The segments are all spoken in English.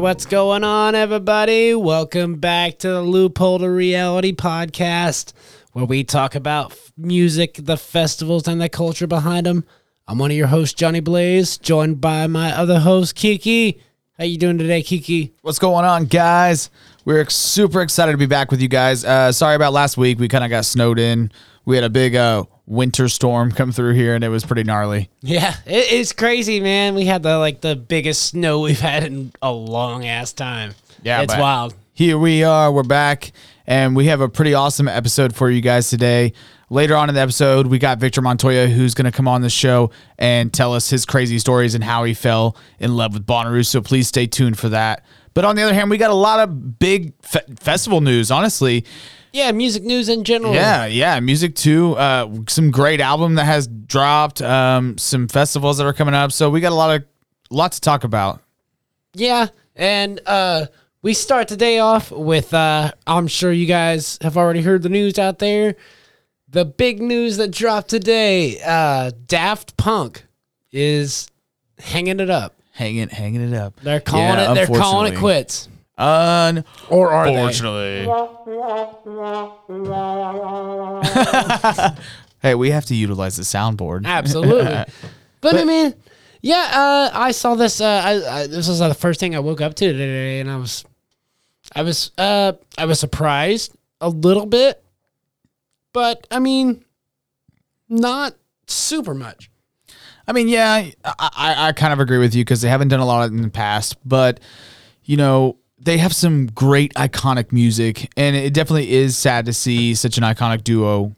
What's going on, everybody? Welcome back to the Loophole to Reality podcast, where we talk about f- music, the festivals, and the culture behind them. I'm one of your hosts, Johnny Blaze, joined by my other host, Kiki. How you doing today, Kiki? What's going on, guys? We're ex- super excited to be back with you guys. Uh, sorry about last week. We kind of got snowed in. We had a big uh, winter storm come through here, and it was pretty gnarly. Yeah, it, it's crazy, man. We had the like the biggest snow we've had in a long ass time. Yeah, it's wild. Here we are. We're back, and we have a pretty awesome episode for you guys today. Later on in the episode, we got Victor Montoya, who's going to come on the show and tell us his crazy stories and how he fell in love with Bonnaroo. So please stay tuned for that. But on the other hand, we got a lot of big fe- festival news, honestly. Yeah, music news in general. Yeah, yeah, music too. Uh, some great album that has dropped. Um, some festivals that are coming up. So we got a lot of lot to talk about. Yeah, and uh we start the day off with uh I'm sure you guys have already heard the news out there. The big news that dropped today, uh Daft Punk is hanging it up. Hanging, hanging it up. They're calling Yeah, it they're calling it quits. Un- Or are they? Unfortunately. hey, we have to utilize the soundboard. Absolutely. but, I mean, yeah, uh, I saw this. Uh, I, I, this was uh, the first thing I woke up to today, and I was, I was, uh, I was surprised a little bit, but I mean, not super much. I mean, yeah, I, I, I kind of agree with you because they haven't done a lot in the past, but you know, they have some great iconic music, and it definitely is sad to see such an iconic duo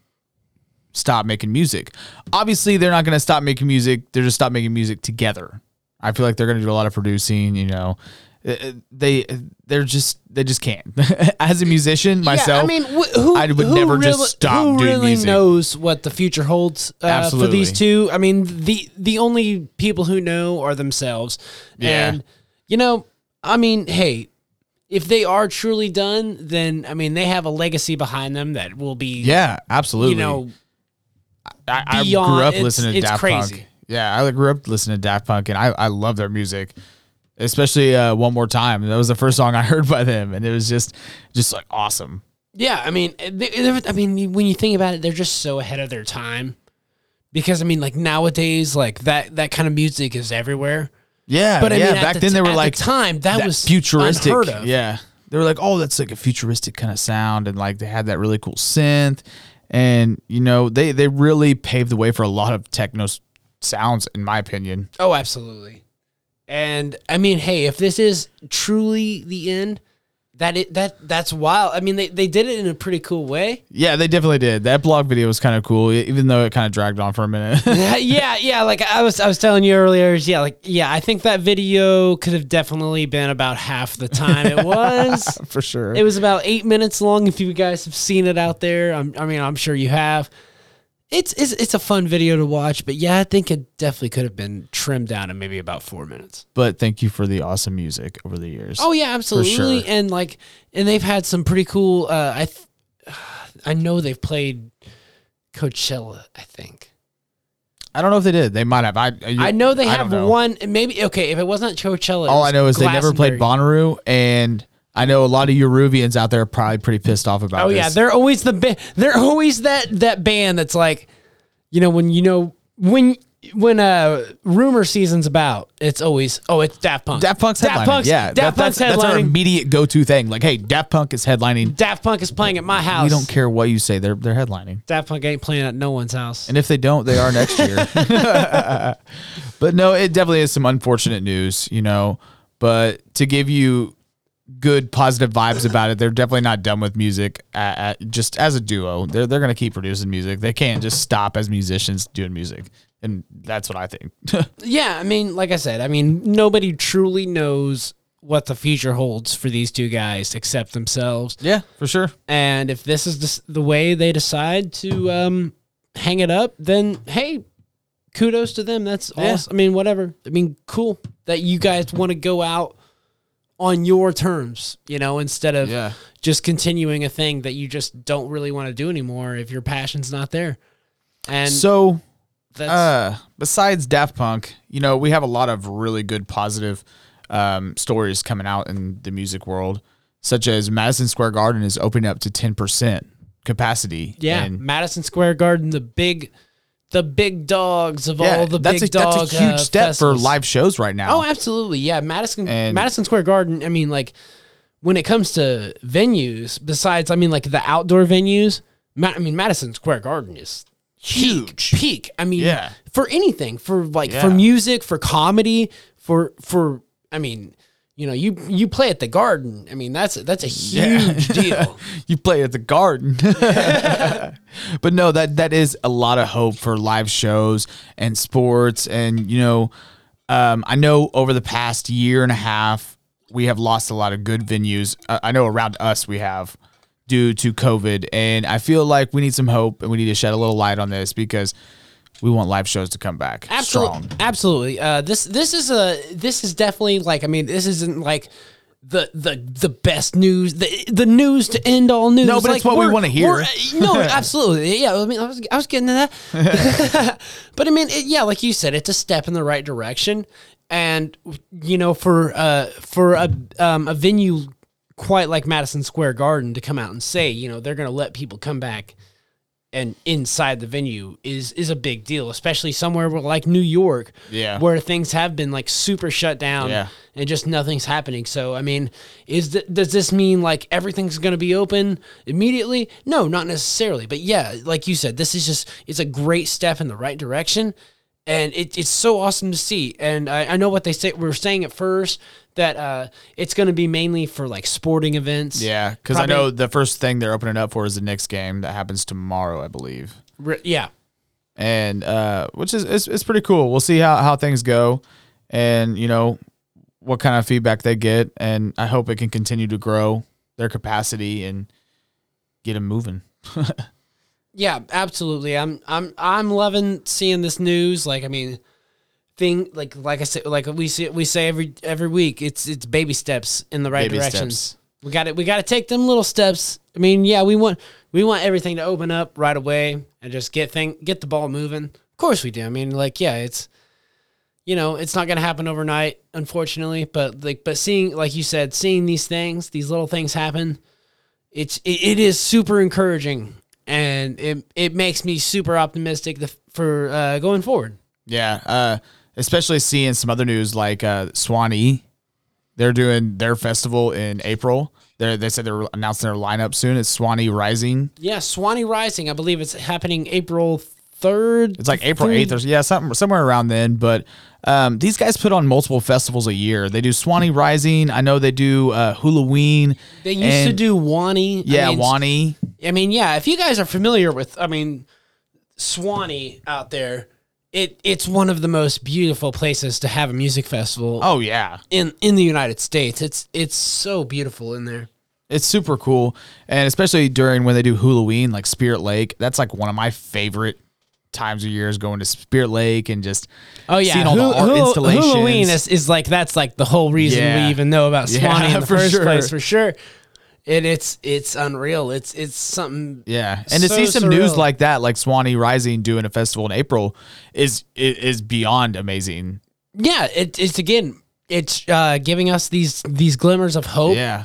stop making music. Obviously, they're not going to stop making music; they're just stop making music together. I feel like they're going to do a lot of producing. You know, Uh, uh, they they're just they just can't. As a musician myself, yeah, I mean, wh- who, I would who never really, just stop who doing really music. knows what the future holds uh, for these two? I mean, the the only people who know are themselves. Yeah. And you know, I mean, hey, if they are truly done, then I mean, they have a legacy behind them that will be, yeah, absolutely. you know, I, I beyond- grew up it's- listening to Daft crazy. Punk. Yeah, I grew up listening to Daft Punk, and I, I love their music, especially uh, "One More Time." That was the first song I heard by them, and it was just just like awesome. yeah. I mean, they, I mean, when you think about it, they're just so ahead of their time. Because I mean, like nowadays, like that that kind of music is everywhere. Yeah, But I yeah. mean, back the then t- they were at the like time, that was futuristic. unheard of. Yeah, they were like, oh, that's like a futuristic kind of sound, and like they had that really cool synth, and you know they they really paved the way for a lot of techno sounds, in my opinion. Oh, absolutely. And I mean, hey, if this is truly the end, that it that that's wild. I mean, they, they did it in a pretty cool way. Yeah, they definitely did. That blog video was kind of cool, even though it kind of dragged on for a minute. yeah, yeah. Like I was I was telling you earlier, yeah, like yeah, I think that video could have definitely been about half the time it was. for sure. it was about eight minutes long. If you guys have seen it out there, I'm, I mean, I'm sure you have. It's, it's it's a fun video to watch, but yeah, I think it definitely could have been trimmed down to maybe about four minutes. but thank you for the awesome music over the years. Oh yeah, absolutely. sure. And like, and they've had some pretty cool. Uh, I, th- I know they've played Coachella. I think. I don't know if they did. They might have. I I know they I have know. one. Maybe okay. If it wasn't Coachella, All was I know is they never played. Bonnaroo, and I know a lot of Euruvians out there are probably pretty pissed off about. Oh yeah, they're always the ba- they're always that that band that's like, you know, when you know when when uh rumor season's about, it's always oh it's Daft Punk. Daft Punk's headlining. Daft Punk's, yeah, Daft that- Punk's that's, that's our immediate go-to thing. Like, hey, Daft Punk is headlining. Daft Punk is playing at my house. We don't care what you say. They're they're headlining. Daft Punk ain't playing at no one's house. And if they don't, they are next year. but no, it definitely is some unfortunate news, you know. But to give you good positive vibes about it, they're definitely not done with music. At, at, just as a duo, they're they're gonna keep producing music. They can't just stop as musicians doing music, and that's what I think. Yeah, I mean, like I said, I mean, nobody truly knows what the future holds for these two guys except themselves. yeah, for sure. And if this is the, the way they decide to um, hang it up, then hey, kudos to them. That's Yeah. awesome. I mean, whatever. I mean, cool that you guys want to go out on your terms, you know, instead of Yeah. just continuing a thing that you just don't really want to do anymore if your passion's not there. And So that's Uh, besides Daft Punk, you know, we have a lot of really good positive um, stories coming out in the music world, such as Madison Square Garden is opening up to 10% capacity. Yeah, Madison Square Garden, the big, the big dogs of yeah, all the that's, big a, dog. that's a huge uh, step festivals. for live shows right now. Oh, absolutely. Yeah, Madison And- Madison Square Garden. I mean, like when it comes to venues, besides, I mean, like the outdoor venues. Ma- I mean, Madison Square Garden is huge, peak. I mean, Yeah. for anything, for like for music, for comedy, for for. I mean, you know, you you play at the Garden. I mean, that's that's a huge deal. you play at the garden. but no, that that is a lot of hope for live shows and sports. And you know, um, I know over the past year and a half, we have lost a lot of good venues. Uh, I know around us we have due to COVID, and I feel like we need some hope and we need to shed a little light on this because we want live shows to come back Absolutely, strong. absolutely. Uh, this this is a this is definitely like I mean this isn't like the the the best news the the news to end all news. No, but like, it's what we wanna hear. we're- No, absolutely. Yeah, I mean I was I was getting to that, but I mean it, yeah, like you said, it's a step in the right direction, and you know for uh for a um a venue quite like Madison Square Garden to come out and say you know they're gonna let people come back and inside the venue is is a big deal, especially somewhere where, like New York, Yeah. where things have been like super shut down, Yeah. and just nothing's happening. So, I mean, is th- does this mean like everything's going to be open immediately? No, not necessarily. But yeah, like you said, this is just it's a great step in the right direction, and it, it's so awesome to see. And I, I know what they say. We are saying at first that uh, it's going to be mainly for like sporting events. Yeah, because I Probably- know the first thing they're opening up for is the Knicks game that happens tomorrow, I believe. Re- yeah. and uh, which is it's, it's pretty cool. We'll see how how things go, and you know what kind of feedback they get, and I hope it can continue to grow their capacity and get them moving. Yeah, absolutely. I'm I'm I'm loving seeing this news. Like I mean, thing like like I said, like we see we say every every week, it's it's baby steps in the right Baby direction. steps. We got to We got to take them little steps. I mean, yeah, we want we want everything to open up right away and just get thing get the ball moving. Of course we do. I mean, like yeah, it's you know it's not gonna happen overnight, unfortunately. But like but seeing like you said, seeing these things, these little things happen, it's it, it is super encouraging and it it makes me super optimistic the, for uh, going forward. Yeah, uh, especially seeing some other news like uh, Suwannee. They're doing their festival in April. They they said they're announcing their lineup soon. It's Suwannee Rising. Yeah, Suwannee Rising. I believe it's happening April third. It's like April eighth or yeah, something somewhere around then. But um, these guys put on multiple festivals a year. They do Suwannee Rising. I know they do uh, Hulaween. They used to do Wanee. yeah, I mean, Wanee. I mean, yeah. If you guys are familiar with, I mean, Suwannee out there, it it's one of the most beautiful places to have a music festival. Oh yeah, in in the United States, it's it's so beautiful in there. it's super cool, and especially during when they do Hulaween, like Spirit Lake. That's like one of my favorite times of years going to Spirit Lake and just Oh yeah, seeing all the art Hul- installations. Hulaween is, is like that's like the whole reason Yeah. we even know about Yeah, Suwannee in the for first sure. place for sure. And it's it's unreal. It's it's something. Yeah, and to see some news like that, like Suwannee Rising doing a festival in April, is is, is beyond amazing. Yeah, it, it's again, it's uh, giving us these these glimmers of hope. Yeah,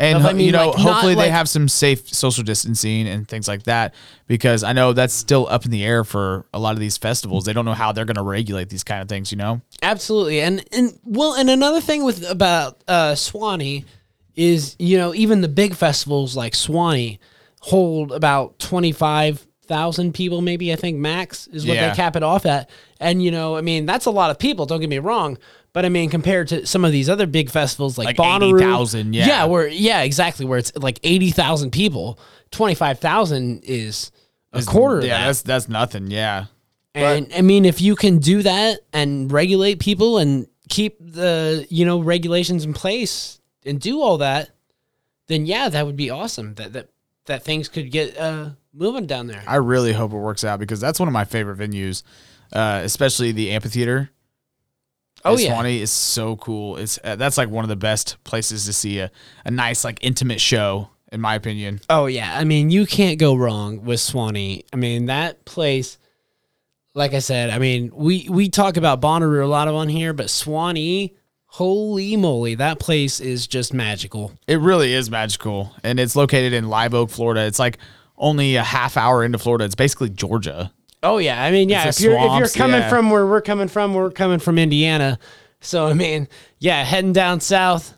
And I mean, you know, like, hopefully they like- have some safe social distancing and things like that because I know that's still up in the air for a lot of these festivals. They don't know how they're going to regulate these kind of things, you know? Absolutely, and and well, and another thing with about uh, Suwannee is you know even the big festivals like Suwannee hold about twenty five thousand people, maybe I think max is what Yeah. they cap it off at, and you know I mean that's a lot of people. Don't get me wrong. But I mean, compared to some of these other big festivals like, Like Bonnaroo, 80,000, yeah. yeah, where yeah, exactly, where it's like eighty thousand people, twenty five thousand is a quarter. of Yeah, that. that's that's nothing. Yeah. And I mean, if you can do that and regulate people and keep the you know regulations in place and do all that, then yeah, that would be awesome. That that that things could get uh, moving down there. I really hope it works out because that's one of my favorite venues, uh, especially the amphitheater. Oh, yeah. Suwannee is so cool. It's uh, that's like one of the best places to see a, a nice like intimate show, in my opinion. Oh yeah, I mean you can't go wrong with Suwannee. I mean that place, like I said, I mean we we talk about Bonnaroo a lot on here, but Suwannee, holy moly, that place is just magical. It really is magical, and it's located in Live Oak, Florida. It's like only a half hour into Florida. It's basically Georgia. Oh yeah, I mean yeah. If you're if you're coming yeah. from where we're coming from, we're coming from Indiana. So I mean, yeah, heading down south,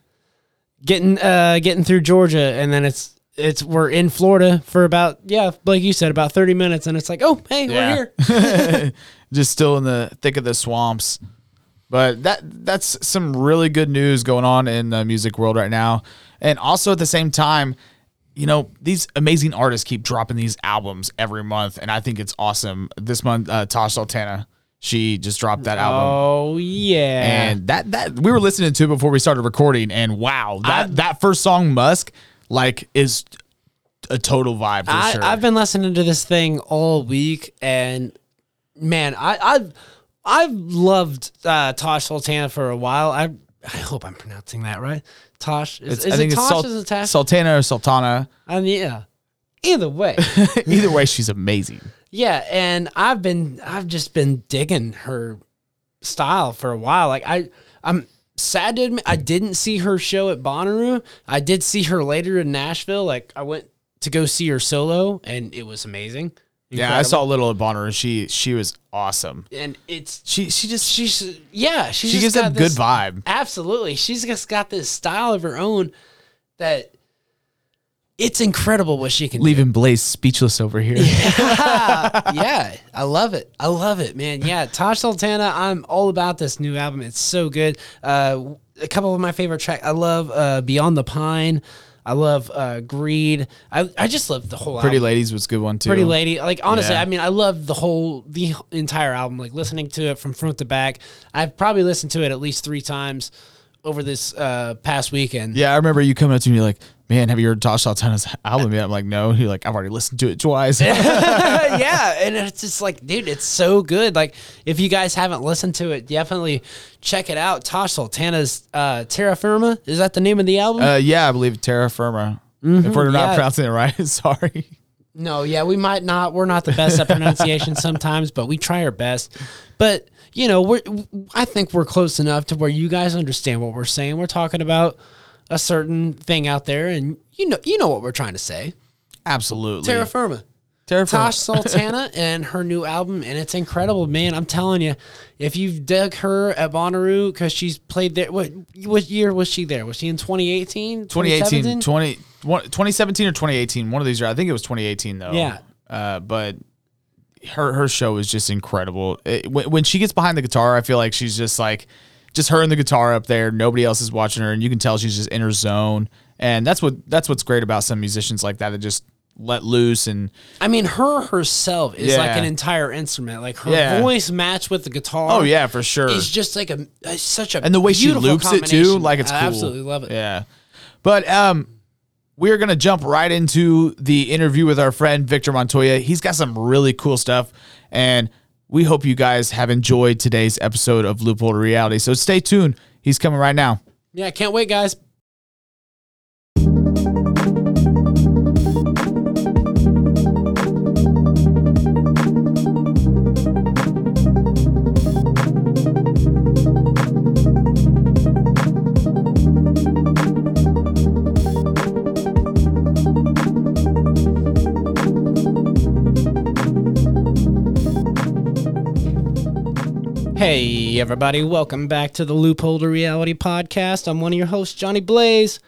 getting uh getting through Georgia, and then it's it's we're in Florida for about yeah, like you said, about thirty minutes, and it's like oh hey Yeah. we're here. just still in the thick of the swamps. But that that's some really good news going on in the music world right now. And also at the same time, you know, these amazing artists keep dropping these albums every month, and I think it's awesome. This month, uh, Tosh Sultana, she just dropped that album. Oh yeah, And that that we were listening to before we started recording, and wow, that I- that first song, Musk, like is a total vibe for I, sure. I've been listening to this thing all week, and man, I, I've I've loved uh, Tosh Sultana for a while. I I hope I'm pronouncing that right. Tosh is, is I think it it's Tosh? Is it Tash? Sultana or Sultana. I mean, yeah. Either way, Either way, she's amazing. yeah. And I've been I've just been digging her style for a while. Like I I'm sad to admit I didn't see her show at Bonnaroo. I did see her later in Nashville. Like I went to go see her solo, and it was amazing. Yeah, I saw a little at Bonner, and she she was awesome. and it's She she just she's yeah she's she just gives that good vibe. absolutely she's just got this style of her own that it's incredible what she can do. Leaving Blaze speechless over here. do. yeah i love it i love it man yeah Tosh Sultana i'm all about this new album it's so good uh a couple of my favorite tracks i love uh beyond the pine i love uh greed i i just love the whole Pretty album. Ladies was a good one too. Pretty Lady. Like honestly, Yeah. I mean, I love the whole the entire album. Like listening to it from front to back. I've probably listened to it at least three times over this uh, past weekend. Yeah, I remember you coming up to me like, "Man, have you heard Tosh Sultana's album yet?" I'm like, "No." You're like, "I've already listened to it twice." yeah, and it's just like, dude, it's so good. Like, if you guys haven't listened to it, definitely check it out. Tosh Sultana's uh, Terra Firma. Is that the name of the album? uh, yeah, I believe Terra Firma. if we're not Mm-hmm. yeah. pronouncing it right, sorry. No, yeah, we might not. We're not the best at pronunciation sometimes, but we try our best. But you know, we're I think we're close enough to where you guys understand what we're saying. We're talking about a certain thing out there, and you know, you know what we're trying to say. Absolutely. Terra Firma. Terra Firma. Tosh Sultana and her new album, and it's incredible, man. I'm telling you, if you've dug her at Bonnaroo because she's played there, what what year was she there? Was she in 2018? 2018, 20, 2017 or 2018, one of these. years. I think it was 2018 though. Yeah. Uh, but her her show is just incredible. It, when, when she gets behind the guitar, I feel like she's just like just her and the guitar up there. Nobody else is watching her, and you can tell she's just in her zone. And that's what that's what's great about some musicians like that that just let loose and I mean, her herself is like an entire instrument. Like her Yeah. voice matched with the guitar. oh yeah for sure. it's just like a, a- such a and the way she loops it too, like it's I cool. absolutely love it. Yeah, but um, we're gonna jump right into the interview with our friend Victor Montoya. He's got some really cool stuff, and we hope you guys have enjoyed today's episode of Loophole to Reality. So stay tuned. He's coming right now. Yeah, I can't wait, guys. Hey, everybody, welcome back to the Loophole to Reality podcast. I'm one of your hosts, Johnny Blaze.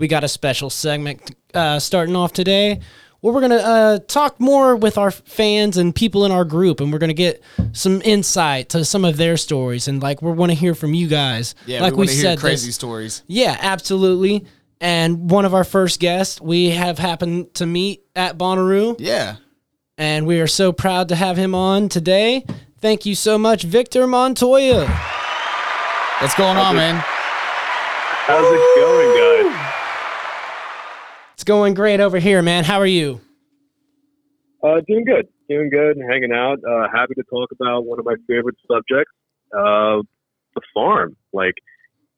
We got a special segment uh, starting off today where we're going to uh, talk more with our fans and people in our group, and we're going to get some insight to some of their stories. And like, we want to hear from you guys. Yeah, like we, hear said, crazy this- stories. Yeah, absolutely. And one of our first guests we have happened to meet at Bonnaroo Yeah. and we are so proud to have him on today. Thank you so much, Victor Montoya. What's going on, man? How's it going, guys? It's going great over here, man. How are you? Uh, doing good, doing good, hanging out. Uh, happy to talk about one of my favorite subjects, uh, the farm. Like,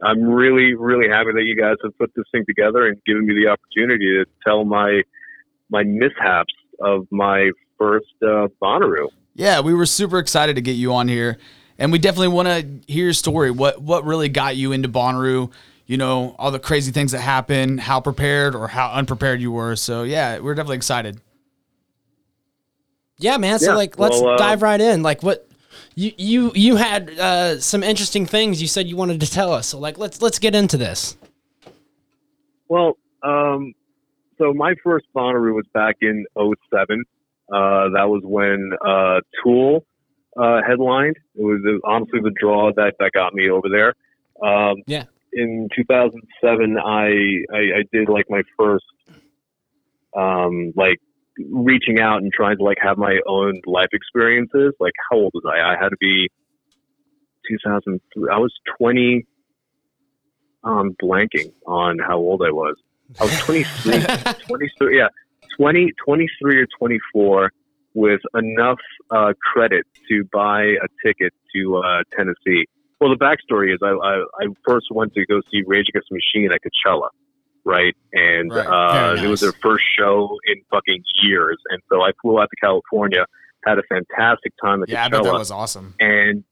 I'm really, really happy that you guys have put this thing together and given me the opportunity to tell my my mishaps of my first uh, Bonnaroo. Yeah, we were super excited to get you on here, and we definitely want to hear your story. What what really got you into Bonnaroo? You know, all the crazy things that happened, how prepared or how unprepared you were. So yeah, we're definitely excited. Yeah, man. So Yeah, like, let's well, uh, dive right in. Like, what you you you had uh, some interesting things you said you wanted to tell us. So like, let's let's get into this. Well, um, so my first Bonnaroo was back in 07. Uh, that was when uh, Tool uh, headlined. It was honestly the draw that, that got me over there. Um, Yeah. In 2007, I, I I did like my first um, like reaching out and trying to like have my own life experiences. Like how old was I? I had to be 2003. I was 20. I'm blanking on how old I was. I was 23, 23 yeah, 20, 23 or 24 with enough uh, credit to buy a ticket to uh, Tennessee. Well, the backstory is I, I, I first went to go see Rage Against the Machine at Coachella, right? And Right. uh, Very it was their first show in fucking years. And so I flew out to California, had a fantastic time at Yeah, I Coachella bet that was awesome. and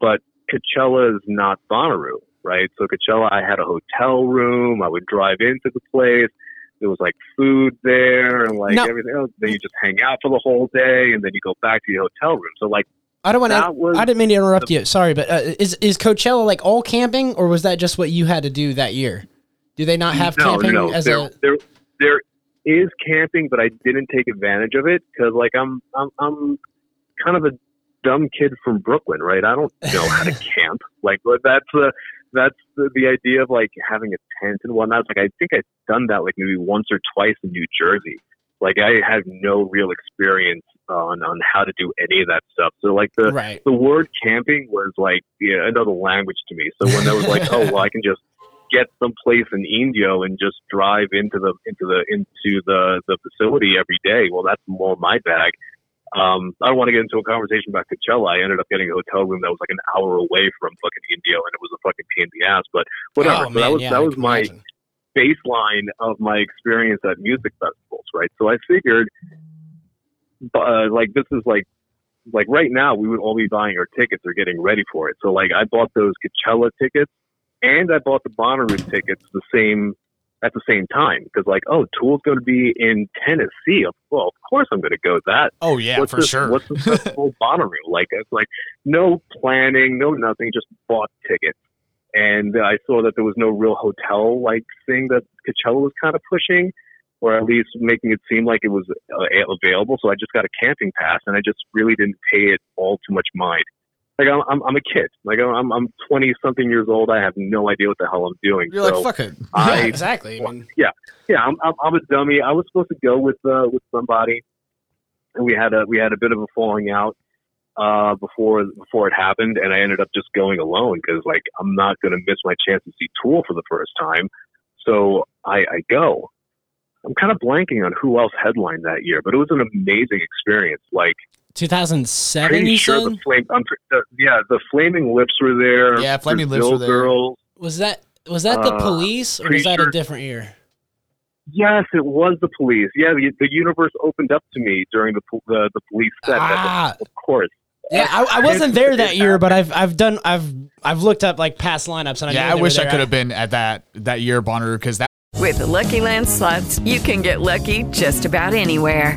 but Coachella is not Bonnaroo, right? So Coachella, I had a hotel room. I would drive into the place. There was like food there and like No. everything else. Then you just hang out for the whole day, and then you go back to your hotel room. So like I don't want to. I didn't mean to interrupt you. Sorry, but uh, is is Coachella like all camping, or was that just what you had to do that year? Do they not have no, camping no, no. as there, a? there, there is camping, but I didn't take advantage of it because like I'm, I'm, I'm kind of a dumb kid from Brooklyn, right? I don't know how to camp. Like that's the, that's the, the idea of like having a tent and whatnot. Like I think I've done that like maybe once or twice in New Jersey. Like I have no real experience on on how to do any of that stuff. So like the Right. the word camping was like yeah, another language to me. So when I was like, oh well, I can just get someplace in Indio and just drive into the into the into the the facility every day. Well, that's more my bag. Um, I don't want to get into a conversation about Coachella. I ended up getting a hotel room that was like an hour away from fucking Indio, and it was a fucking pain in the ass. But whatever. Oh, so that was yeah, that was my imagine. baseline of my experience at music festivals, right? So I figured, uh, like this is like, like right now we would all be buying our tickets or getting ready for it. So like I bought those Coachella tickets and I bought the Bonnaroo tickets the same at the same time because like oh Tool's going to be in Tennessee. Well, of course I'm going to go that Oh yeah, what's for this, sure. What's the festival Bonnaroo? Like it's like no planning, no nothing, just bought tickets. And I saw that there was no real hotel like thing that Coachella was kind of pushing, or at least making it seem like it was uh, available. So I just got a camping pass, and I just really didn't pay it all too much mind. Like I'm, I'm, I'm a kid. Like I'm, I'm 20 something years old. I have no idea what the hell I'm doing. You're so like fuck it. I, yeah, exactly. I mean, yeah, yeah. I'm, I'm, I'm a dummy. I was supposed to go with uh, with somebody, and we had a we had a bit of a falling out uh, before before it happened, and I ended up just going alone because like I'm not going to miss my chance to see Tool for the first time. So I, I go. I'm kind of blanking on who else headlined that year, but it was an amazing experience. Like 2007. pretty You sure said the flame, I'm, pre- the, yeah, the Flaming Lips were there. Yeah, Flaming Lips Brazil were there. Girls. was that was that the Uh, police, or was pretty that a different year? Yes, it was the police. Yeah, the, the universe opened up to me during the the, the police set. Ah. of course. Yeah, I, I wasn't there that year, but I've I've done I've I've looked up like past lineups, and I Yeah, I wish I could have been at that that year Bonnaroo because that With the Lucky Land slots, you can get lucky just about anywhere.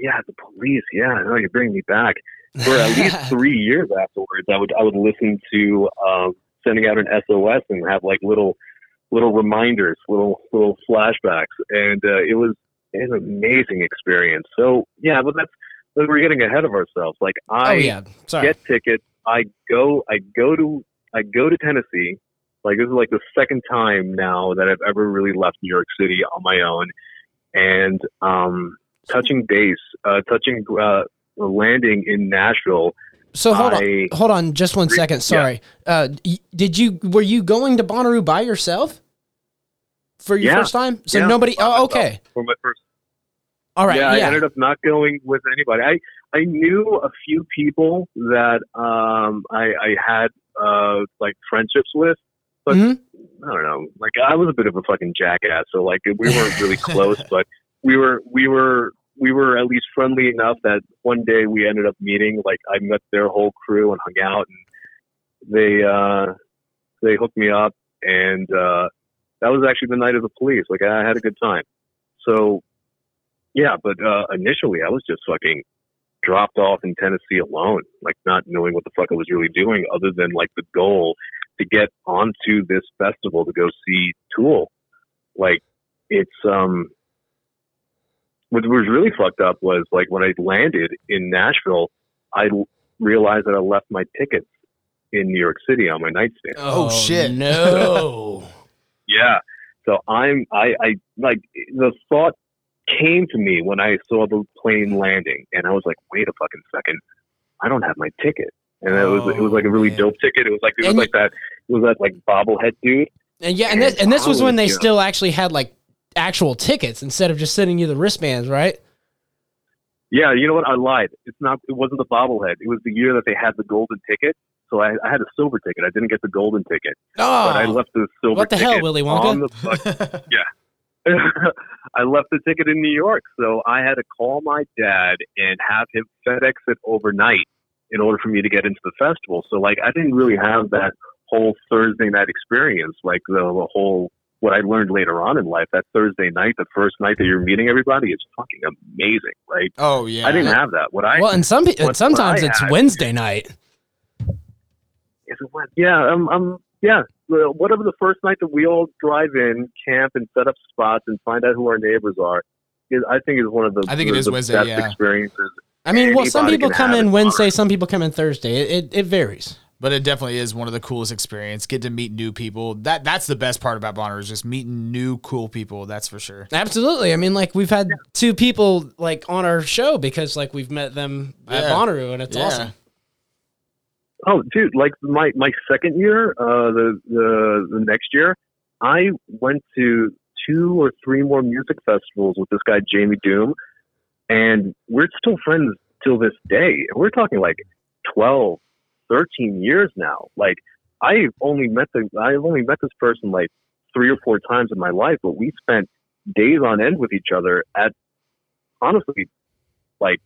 Yeah, the police. Yeah, no, you're bringing me back. For at least three years afterwards, I would I would listen to um, sending out an SOS and have like little little reminders, little little flashbacks, and uh, it was an amazing experience. So yeah, but that's but we're getting ahead of ourselves. Like I oh yeah, sorry. get tickets. I go. I go to. I go to Tennessee. Like this is like the second time now that I've ever really left New York City on my own, and um, touching base, uh, touching uh, landing in Nashville. So hold I- on, hold on, just one second. Sorry. Uh, did you were you going to Bonnaroo by yourself for your Yeah. first time? So Yeah, nobody. Oh, okay. For my first All right. yeah, Yeah. I ended up not going with anybody. I I knew a few people that um I I had uh like friendships with, but Mhm. I don't know. Like I was a bit of a fucking jackass, so like we weren't really close, but we were we were we were at least friendly enough that one day we ended up meeting. Like I met their whole crew and hung out, and they uh they hooked me up, and uh that was actually the night of the police. Like I had a good time. So yeah, but uh, initially I was just fucking dropped off in Tennessee alone, like not knowing what the fuck I was really doing, other than like the goal to get onto this festival to go see Tool. Like it's um, what was really fucked up was like when I landed in Nashville, I l- realized that I left my tickets in New York City on my nightstand. Oh, oh shit. No. Yeah. So I'm I I like the thought came to me when I saw the plane landing, and I was like, wait a fucking second, I don't have my ticket. And it was it was like a really Oh, man. dope ticket. It was like it was And like that it was that like bobblehead dude. and yeah, and this, and this was when they just- still actually had like actual tickets instead of just sending you the wristbands, right? Yeah, you know what? I lied. It's not. It wasn't the bobblehead. It was the year that they had the golden ticket. So I, I had a silver ticket. I didn't get the golden ticket, Oh, but I left the silver. what the hell, Willy on Wonka? the yeah. I left the ticket in New York, so I had to call my dad and have him FedEx it overnight in order for me to get into the festival. So like I didn't really have that whole Thursday night experience, like the, the whole what I learned later on in life. That Thursday night, the first night that you're meeting everybody, is fucking amazing, right? Oh yeah. I didn't have that. What I well, and some what- sometimes it's had- Wednesday night. Is it what? Yeah, um, um, yeah. Whatever the first night that we all drive in, camp, and set up spots and find out who our neighbors are, is I think is one of the I think it the, is the Wednesday, yeah. experiences. I mean, well, some people come in it. Wednesday, some people come in Thursday. It, it, it varies. But it definitely is one of the coolest experience. Get to meet new people. That that's the best part about Bonner is just meeting new cool people. That's for sure. Absolutely. I mean, like we've had two people like on our show because like we've met them at Yeah. Bonnaroo, and it's Yeah. awesome. Oh, dude! Like my my second year, uh, the the the next year, I went to two or three more music festivals with this guy Jamie Doom, and we're still friends till this day. We're talking like 12, 13 years now. Like I've only met the I've only met this person like three or four times in my life, but we spent days on end with each other at honestly like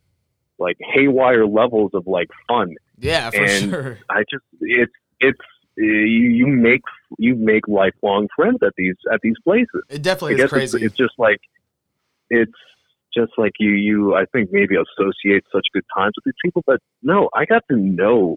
like haywire levels of like fun. Yeah, for And- sure. I just it's it's you, you make you make lifelong friends at these at these places. It definitely is guess it's, crazy. it's just like it's just like you you I think maybe associate such good times with these people, but no, I got to know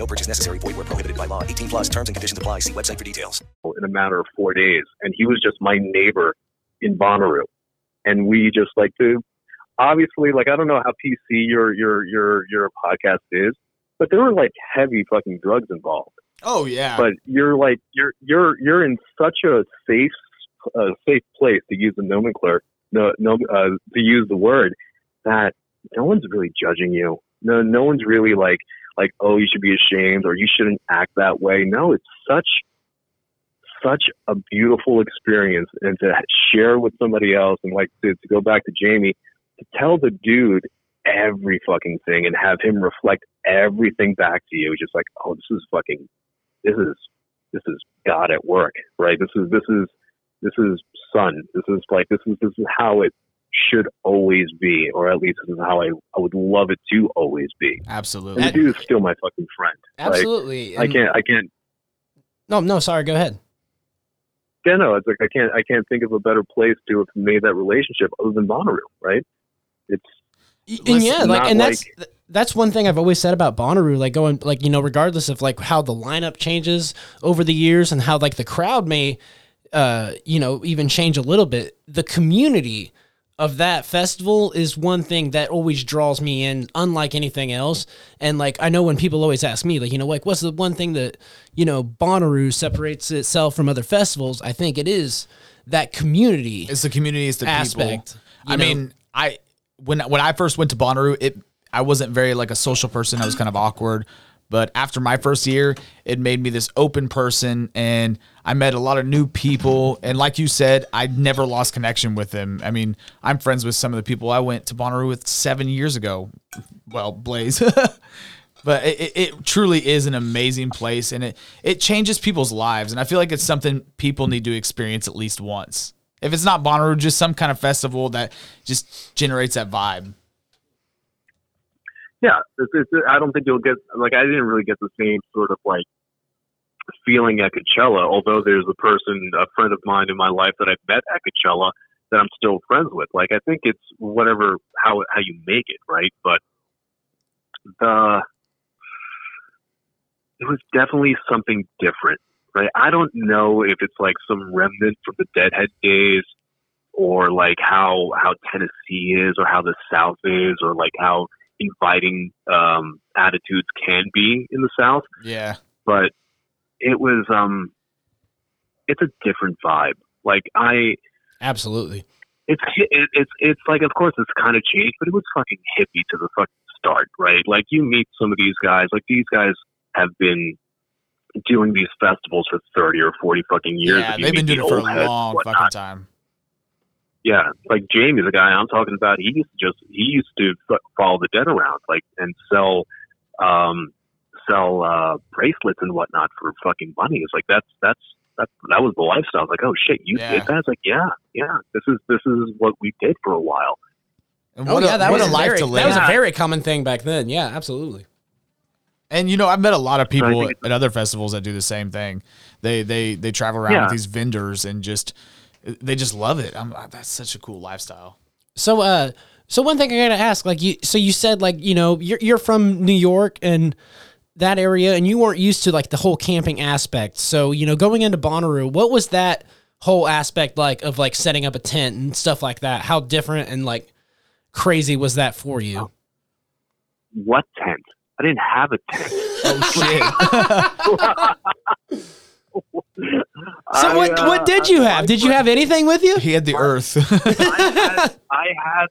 No purchase necessary. Void where prohibited by law. 18 plus terms and conditions apply. See website for details. in a matter of four days. And he was just my neighbor in Bonnaroo. And we just like to, obviously, like I don't know how PC your your your your podcast is, but there were like heavy fucking drugs involved. Oh yeah. But you're like you're you're you're in such a safe uh, safe place to use the nomenclature, no no uh, to use the word that no one's really judging you. No no one's really like like oh you should be ashamed or you shouldn't act that way. No, it's such such a beautiful experience. And to share with somebody else and like to, to go back to Jamie to tell the dude every fucking thing and have him reflect everything back to you just like oh this is fucking this is this is God at work right? This is this is this is sun. This is like this is this is how it should always be or at least this is how I, I would love it to always be absolutely and dude is still my fucking friend Absolutely. like, I can't I can't No, no, sorry. Go ahead. yeah, no, it's like I can't I can't think of a better place to have made that relationship other than Bonnaroo, right? It's and yeah, like, and that's th- that's one thing I've always said about Bonnaroo. Like going, like you know, regardless of like how the lineup changes over the years and how like the crowd may, uh, you know, even change a little bit. The community of that festival is one thing that always draws me in, unlike anything else. And like I know when people always ask me, like you know, like what's the one thing that you know Bonnaroo separates itself from other festivals? I think it is that community. It's the community, it's the aspect. people. I know? mean, I when when I first went to Bonnaroo, it I wasn't very like a social person. I was kind of awkward. But after my first year, it made me this open person, and I met a lot of new people. And like you said, I never lost connection with them. I mean, I'm friends with some of the people I went to Bonnaroo with seven years ago. Well, Blaze. but it, it, truly is an amazing place and it, it changes people's lives and i feel like it's something people need to experience at least once if it's not Bonnaroo, just some kind of festival that just generates that vibe yeah, it's, it's, I don't think you'll get like I didn't really get the same sort of like feeling at Coachella. Although there's a person, a friend of mine in my life that I've met at Coachella that I'm still friends with. Like I think it's whatever how how you make it, right? But the it was definitely something different, right? I don't know if it's like some remnant from the Deadhead days or like how how Tennessee is or how the South is or like how inviting um attitudes can be in the South. yeah But it was um it's a different vibe. Like I Absolutely. it's it, it's it's like of course it's kind of changed, but it was fucking hippie to the fucking start, right? Like you meet some of these guys, like these guys have been doing these festivals for thirty or forty fucking years. yeah they've been doing it for a long fucking time Yeah, like Jamie, the guy I'm talking about, he used to just he used to follow the dead around, like and sell um sell uh bracelets and whatnot for fucking money. It's like that's that's that that was the lifestyle. It's like, oh shit, you Yeah. did that? It's like, yeah, yeah. This is this is what we did for a while. and Oh what yeah, a, that what was a life very, to live That was a very common thing back then. Yeah, absolutely. And you know, I've met a lot of people think at other festivals that do the same thing. They they they travel around Yeah. with these vendors and just they just love it. I'm, that's such a cool lifestyle. So, uh, so one thing I gotta ask, like you, so you said like you know you're you're from New York and that area, and you weren't used to like the whole camping aspect. So you know, going into Bonnaroo, what was that whole aspect like of like setting up a tent and stuff like that? How different and like crazy was that for you? What tent? I didn't have a tent. Oh shit! So I, what uh, what did you have? Did you have anything with you? he had the earth. I had, I had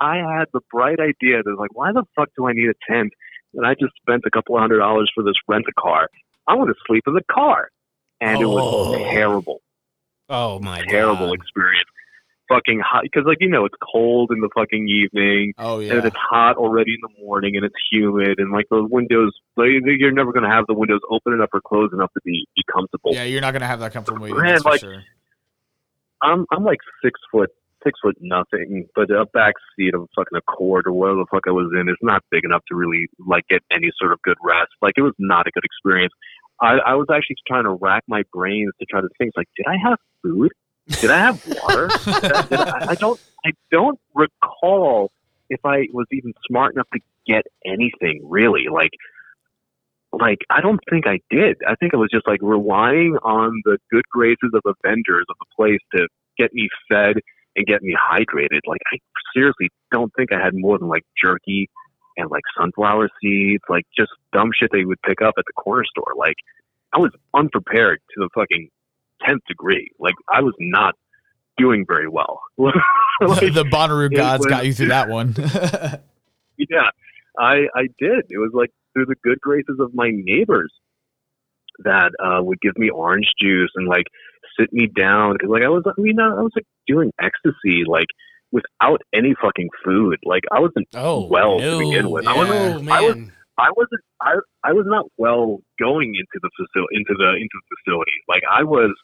I had the bright idea that like, why the fuck do I need a tent? And I just spent a couple of hundred dollars for this rent a car. I want to sleep in the car, and it Oh. was terrible, Oh my terrible god! experience. Fucking hot because like you know it's cold in the fucking evening oh yeah, and it's hot already in the morning and it's humid and like the windows like, you're never gonna have the windows open enough or closed enough to be be comfortable. Yeah, you're not gonna have that comfortable Man, waiting, that's for like- sure. I'm I'm like six foot six foot nothing, but a back seat of fucking Accord or whatever the fuck I was in is not big enough to really like get any sort of good rest. Like it was not a good experience. I, I was actually trying to rack my brains to try to think like, did I have food? Did I have water? Did I, did I, I don't I don't recall if I was even smart enough to get anything really. Like like I don't think I did. I think I was just like relying on the good graces of the vendors of the place to get me fed and get me hydrated. Like I seriously don't think I had more than like jerky and like sunflower seeds, like just dumb shit they would pick up at the corner store. Like I was unprepared to the fucking tenth degree. Like I was not doing very well. Like, the Bonnaroo gods was- got you through that one. yeah, I I did. It was like through the good graces of my neighbors that uh, would give me orange juice and like sit me down like I was I mean I was like doing ecstasy like without any fucking food. Like I wasn't Oh, well no. to begin with. I wasn't. Oh, I was. I wasn't. I I was not well going into the facility into the into the facility. Like I was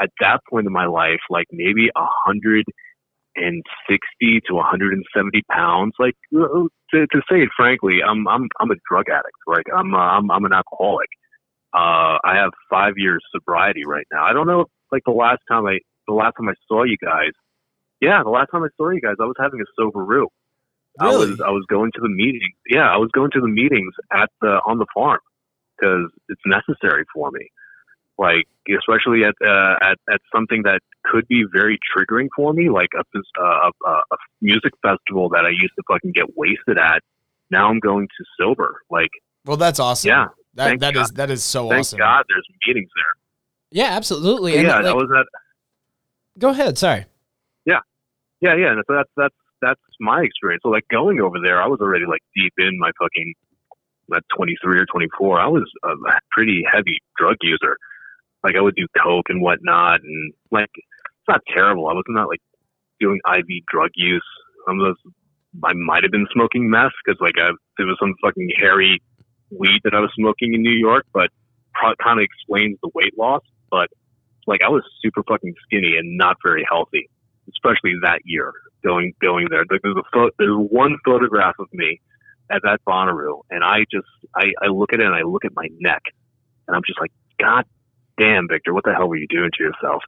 at that point in my life, like maybe a hundred and sixty to 170 pounds. Like to, to say it frankly, I'm I'm I'm a drug addict. Like I'm uh, I'm I'm an alcoholic. Uh, I have five years sobriety right now. I don't know. If, like the last time I the last time I saw you guys. Yeah, the last time I saw you guys, I was having a sober Roo. I was I was going to the meeting. Yeah, I was going to the meetings at the on the farm because it's necessary for me. Like especially at uh, at at something that could be very triggering for me, like a a, a, music festival that I used to fucking get wasted at. Now I'm going to sober. Like well, that's awesome. Yeah, that that is that is so thank awesome. God there's meetings there. Yeah, absolutely. yeah, And, that was at go ahead. Sorry. Yeah, yeah, yeah. And so that's that's that's my experience. So like going over there, I was already like deep in my fucking at 23 or 24. I was a pretty heavy drug user. Like I would do coke and whatnot, and like it's not terrible. I was not like doing IV drug use. I was I might have been smoking meth because like I, there was some fucking hairy weed that I was smoking in New York, but pro- kind of explains the weight loss. But like I was super fucking skinny and not very healthy, especially that year going going there. Like, There's a pho- there's one photograph of me at that Bonnaroo, and I just I, I look at it and I look at my neck, and I'm just like, God damn, Victor, what the hell were you doing to yourself?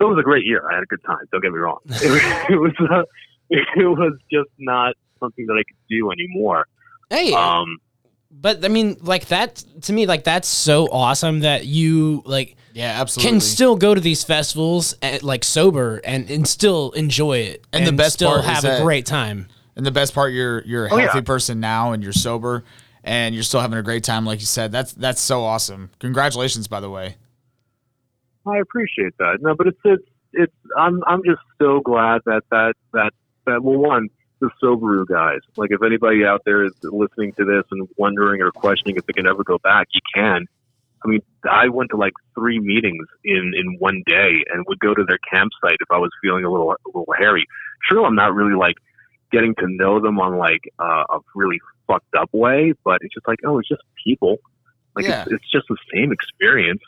It was a great year. I had a good time. Don't get me wrong. It was it was, uh, it was just not something that I could do anymore. Hey, Um, but I mean, like that to me, like that's so awesome that you like yeah, absolutely. can still go to these festivals and like sober and, and still enjoy it And the best still part is have a that- great time. And the best part, you're you're a Oh, healthy yeah. person now, and you're sober, and you're still having a great time, like you said. That's that's so awesome. Congratulations, by the way. I appreciate that. No, but it's it's it's. I'm I'm just so glad that that that that well, one the Soberoo guys. Like, if anybody out there is listening to this and wondering or questioning if they can ever go back, you can. I mean, I went to like three meetings in in one day, and would go to their campsite if I was feeling a little a little hairy. Sure, I'm not really like getting to know them on like uh, a really fucked up way, but it's just like, oh, it's just people. Like Yeah. it's, it's just the same experience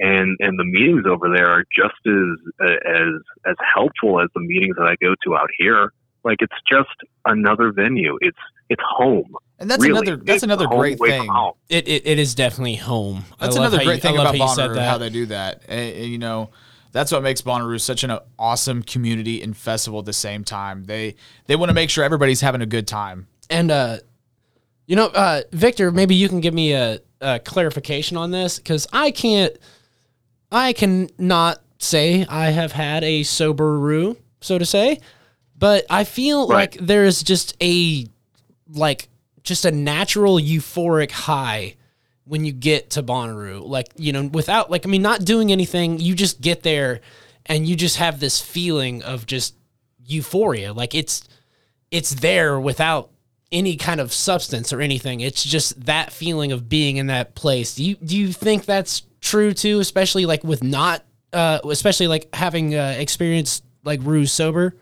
and and the meetings over there are just as as as helpful as the meetings that I go to out here. Like it's just another venue. It's it's home. And that's Really. another that's It's another great thing. It, it, it is definitely home. I That's love another great you- thing about how said Bonnaroo, that. how they do that. And, and, you know, that's what makes Bonnaroo such an awesome community and festival at the same time. They they want to make sure everybody's having a good time. And uh, you know, uh, Victor, maybe you can give me a, a clarification on this because I can't, I can not say I have had a sober Roo, so to say, but I feel Right. like there's just a like just a natural euphoric high when you get to Bonnaroo. Like, you know, without like I mean not doing anything, you just get there and you just have this feeling of just euphoria. Like it's it's there without any kind of substance or anything. It's just that feeling of being in that place. Do you do you think that's true too, especially like with not uh especially like having uh experienced like Roos sober?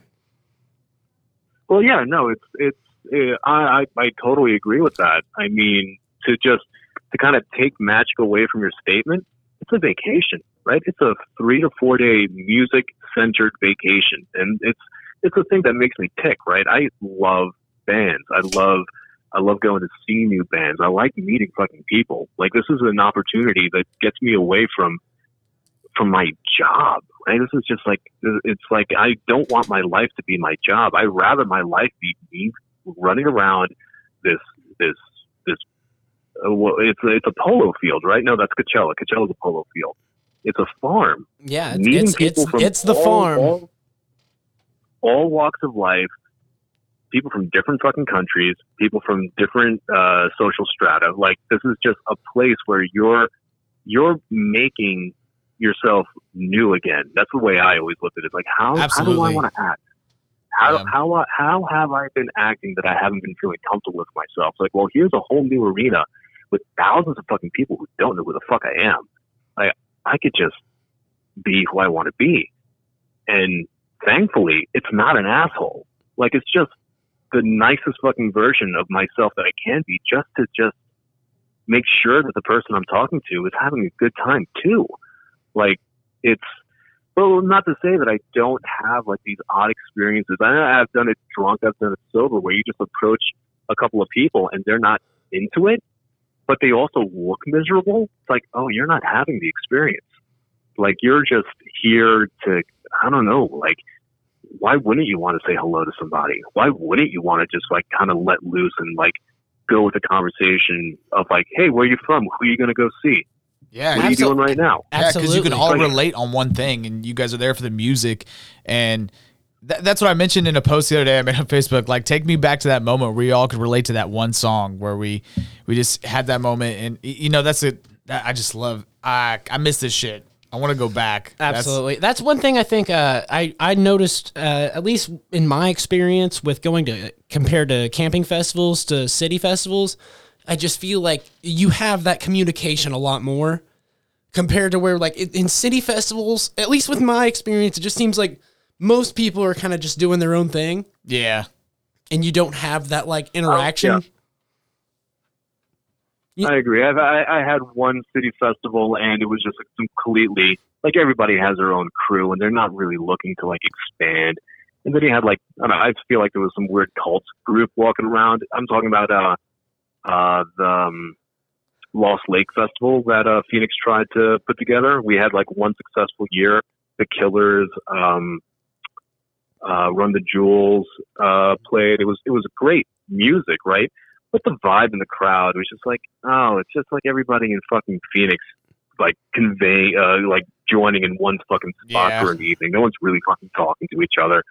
Well, yeah, no, it's it's. Uh, I, I I totally agree with that. I mean, to just to kind of take magic away from your statement, it's a vacation, right? It's a three to four day music centered vacation, and it's it's a thing that makes me tick, right? I love bands. I love I love going to see new bands. I like meeting fucking people. Like this is an opportunity that gets me away from from my job. Right? This is just like it's like I don't want my life to be my job. I rather my life be me running around this this this. Uh, well, it's it's a polo field, right? No, that's Coachella. Coachella's a polo field. It's a farm. Yeah, it's Meeting it's people it's, from it's the all- farm. all- all walks of life, people from different fucking countries, people from different uh, social strata. Like this is just a place where you're you're making yourself new again. That's the way I always look at it. It's Like how how do I want to act? How Yeah. how uh, how have I been acting that I haven't been feeling comfortable with myself? Like, well, here's a whole new arena with thousands of fucking people who don't know who the fuck I am. Like, I could just be who I want to be, and thankfully, it's not an asshole. Like, it's just the nicest fucking version of myself that I can be, just to just make sure that the person I'm talking to is having a good time too. Like, it's well, not to say that I don't have like these odd experiences. I, I've done it drunk, I've done it sober, where you just approach a couple of people and they're not into it, but they also look miserable. It's like, oh, you're not having the experience. Like you're just here to, I don't know, like why wouldn't you want to say hello to somebody? Why wouldn't you want to just like kind of let loose and like go with the conversation of like, hey, where are you from? Who are you going to go see? Yeah, What are you doing right now? Yeah, because you can all Like, relate on one thing, and you guys are there for the music, and th- that's what I mentioned in a post the other day I made on Facebook. Like, take me back to that moment where we all could relate to that one song where we we just had that moment, and you know that's it. I just love. I I miss this shit. I want to go back. That's- Absolutely. That's, one thing I think uh, I I noticed uh, at least in my experience with going to compared to camping festivals to city festivals. I just feel like you have that communication a lot more compared to where like in, in city festivals. At least with my experience, it just seems like most people are kind of just doing their own thing, yeah. and you don't have that like interaction. I agree. I've, I, I had one city festival, and it was just completely like everybody has their own crew, and they're not really looking to like expand. And then you had like I don't know. I feel like there was some weird cult group walking around. I'm talking about uh uh the um, Lost Lake Festival that uh, Phoenix tried to put together. We had like one successful year. The Killers, um, uh, Run the Jewels uh, played. It was it was great music, right? But the vibe in the crowd was just like, oh, it's just like everybody in fucking Phoenix, like convey, uh, like joining in one fucking spot Yeah. for an evening. No one's really fucking talking to each other.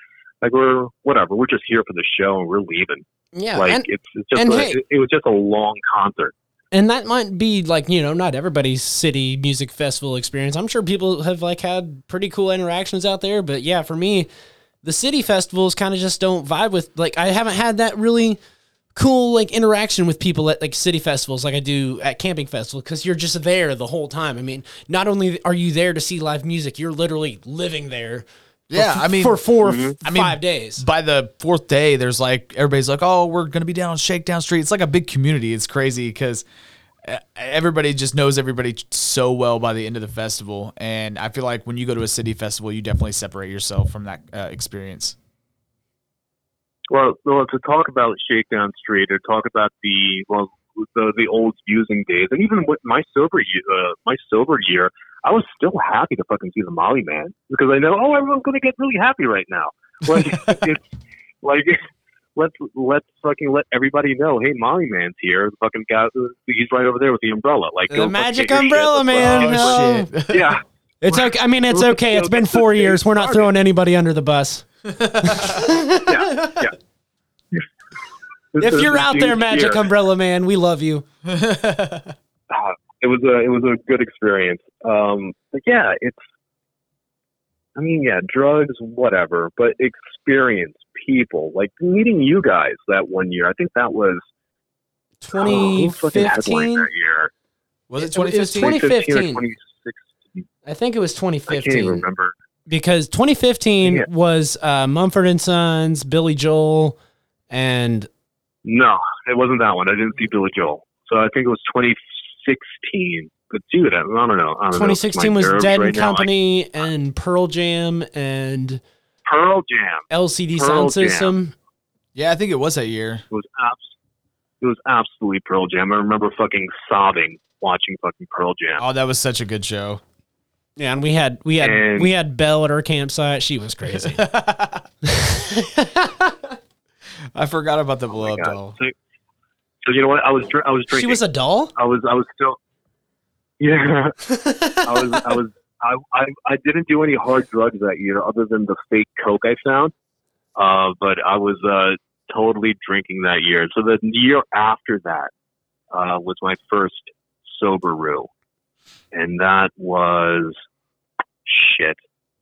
Like we're whatever. We're just here for the show and we're leaving. Yeah, like and- it's, it's just a, hey- it, it was just a long concert. and that might be like you know not everybody's city music festival experience i'm sure people have like had pretty cool interactions out there but yeah for me the city festivals kind of just don't vibe with like i haven't had that really cool like interaction with people at like city festivals like i do at camping festival because you're just there the whole time i mean not only are you there to see live music you're literally living there Yeah, f- I mean- for 4 Mhm. f- I mean, five days By the fourth day, there's like everybody's like, "Oh, we're gonna be down on Shakedown Street." It's like a big community. It's crazy because everybody just knows everybody so well by the end of the festival. And I feel like when you go to a city festival, you definitely separate yourself from that uh, experience. Well, well, to talk about Shakedown Street or talk about the well, the the old using days, and even with my sober year, uh, my sober year, I was still happy to fucking see the Molly Man because I know, oh, everyone's gonna get really happy right now. Like it's like let's let's fucking let everybody know, hey, Molly Man's here. The fucking guy, he's right over there with the umbrella. Like the magic umbrella man shit. Yeah. it's okay i mean it's okay it's been four years we're not throwing anybody under the bus yeah, yeah. If you're out there, Magic here. Umbrella Man, we love you. uh, it was a it was a good experience. Um, but yeah, it's. I mean, yeah, drugs, whatever, but experience, people, like meeting you guys that one year. I think that was oh, who fucking headlined 2015? that year. Was it It was 2015? 2015. I think it was 2015. I can't even 2015 remember. because 2015 Yeah. was uh, Mumford and Sons, Billy Joel, and No, it wasn't that one. I didn't see Billy Joel, so I think it was 2016. But dude, I, I don't know. I don't 2016 My was Dead right and now, I- Company and Pearl Jam and Pearl Jam. LCD Pearl Sound Jam. System. Yeah, I think it was that year. It was abs- it was absolutely Pearl Jam. I remember fucking sobbing watching fucking Pearl Jam. Oh, that was such a good show. Yeah, and we had we had And- we had Belle at our campsite. She was crazy. I forgot about the blow up Oh doll. So, so you know what? I was dr- I was drinking. she was a doll. I was I was still. Yeah, I was I was I, I I didn't do any hard drugs that year other than the fake coke I found. Uh, but I was uh, totally drinking that year. So the year after that uh, was my first sober rule, and that was shit.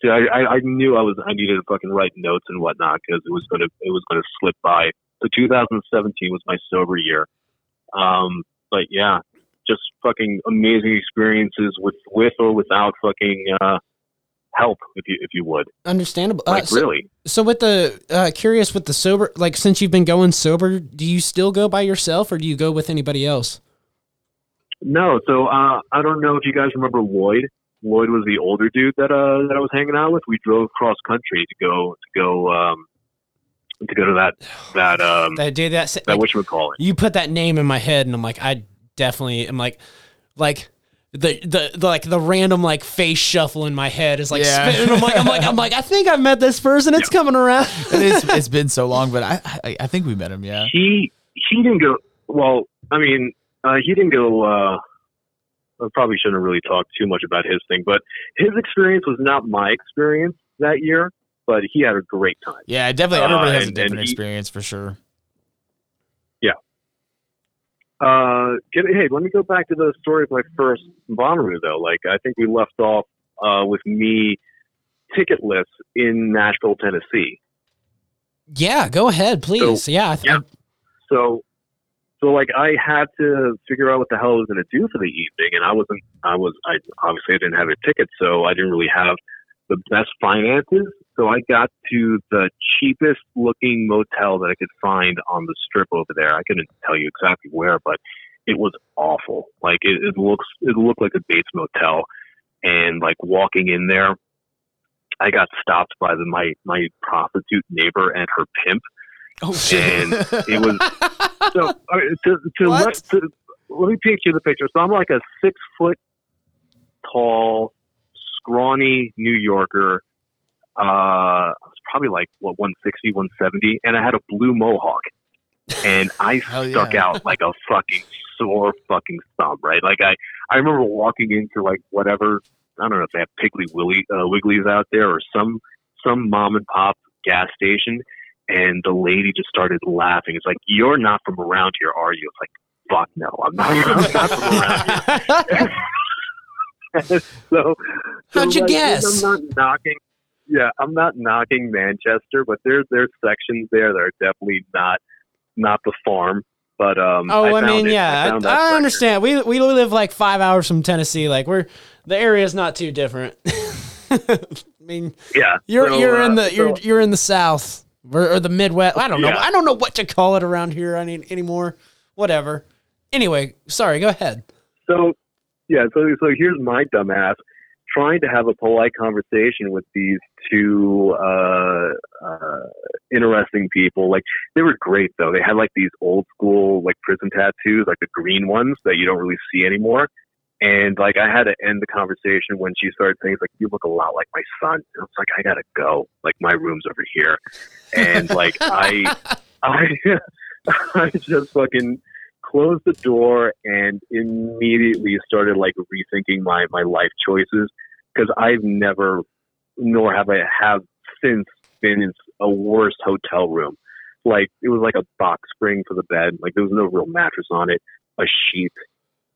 Dude, I, I, I knew I was I needed to fucking write notes and whatnot because it was gonna it was gonna slip by. So 2017 was my sober year. Um, but yeah, just fucking amazing experiences with with or without fucking uh, help, if you if you would. Understandable. Like uh, so, really. So with the uh, curious with the sober, like since you've been going sober, do you still go by yourself or do you go with anybody else? No, so uh, I don't know if you guys remember Lloyd. Lloyd was the older dude that uh, that I was hanging out with. We drove cross country to go to go um, to go to that that um that dude that that what you would call it. You put that name in my head, and I'm like, I definitely am like, like the, the the like the random like face shuffle in my head is like Yeah. spinning. I'm like I'm like I'm like I think I've met this person. It's coming around. it is, it's been so long, but I, I I think we met him. Yeah. He he didn't go well. I mean, uh, he didn't go. Uh, I probably shouldn't really talk too much about his thing, but his experience was not my experience that year. But he had a great time. Yeah, definitely. Everybody Uh, has a different he- experience for sure. Yeah. Uh, get, hey, let me go back to the story of my first Bonnaroo, though. Like, I think we left off uh, with me ticketless in Nashville, Tennessee. Yeah, go ahead, please. yeah, I th- yeah. So, so like, I had to figure out what the hell I was going to do for the evening, and I wasn't. I was. I obviously I didn't have a ticket, so I didn't really have the best finances. So I got to the cheapest looking motel that I could find on the strip over there. I couldn't tell you exactly where, but it was awful. Like it, it looks, it looked like a Bates Motel, and like walking in there, I got stopped by the my my prostitute neighbor and her pimp. Oh And it was so all right, to to let to, let me paint you the picture. So I'm like a six foot tall, scrawny New Yorker. Uh, I was probably like what 160, 170, and I had a blue mohawk, and I stuck yeah. out like a fucking sore fucking thumb, right? Like I, I remember walking into like whatever I don't know if they have Piggly Willy uh, Wigglies out there or some some mom and pop gas station, and the lady just started laughing. It's like you're not from around here, are you? It's like fuck no, I'm not, I'm not from around here. so, so How'd you like, guess? I'm not knocking. Yeah, I'm not knocking Manchester, but there's there's sections there that are definitely not not the farm. But um, Oh, I, found mean, it. yeah, I, I understand. We we live like five hours from Tennessee. Like we're the area's not too different. I mean, Yeah, you're so, you're in uh, the you're so- you're in the South or, or the Midwest. I don't know. Yeah. I don't know what to call it around here any, anymore. Whatever. Anyway, sorry. Go ahead. So, yeah, so so here's my dumbass trying to have a polite conversation with these two uh, uh, interesting people. Like they were great though. They had like these old school like prison tattoos, like the green ones that you don't really see anymore. And like I had to end the conversation when she started saying like you look a lot like my son. And I was like I gotta go. Like my room's over here. And like I I I just fucking closed the door and immediately started like rethinking my my life choices because I've never nor have I have since been in a worse hotel room. Like it was like a box spring for the bed. Like there was no real mattress on it. A sheet.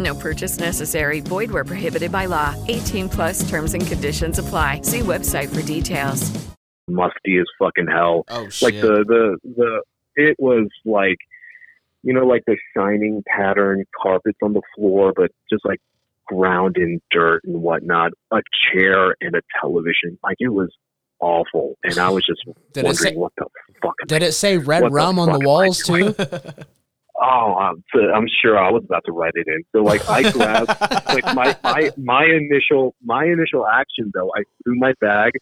No purchase necessary. Void where prohibited by law. 18 plus terms and conditions apply. See website for details. musty as fucking hell. Oh shit. Like the the the it was like you know like the shining pattern carpets on the floor, but just like ground in dirt and whatnot. A chair and a television. Like it was awful, and I was just Did wondering say- what the fuck. am Did it say red What the rum on the walls too? Oh, I'm, so I'm sure I was about to write it in. So like I grabbed like my, my my initial my initial action though, I threw my bag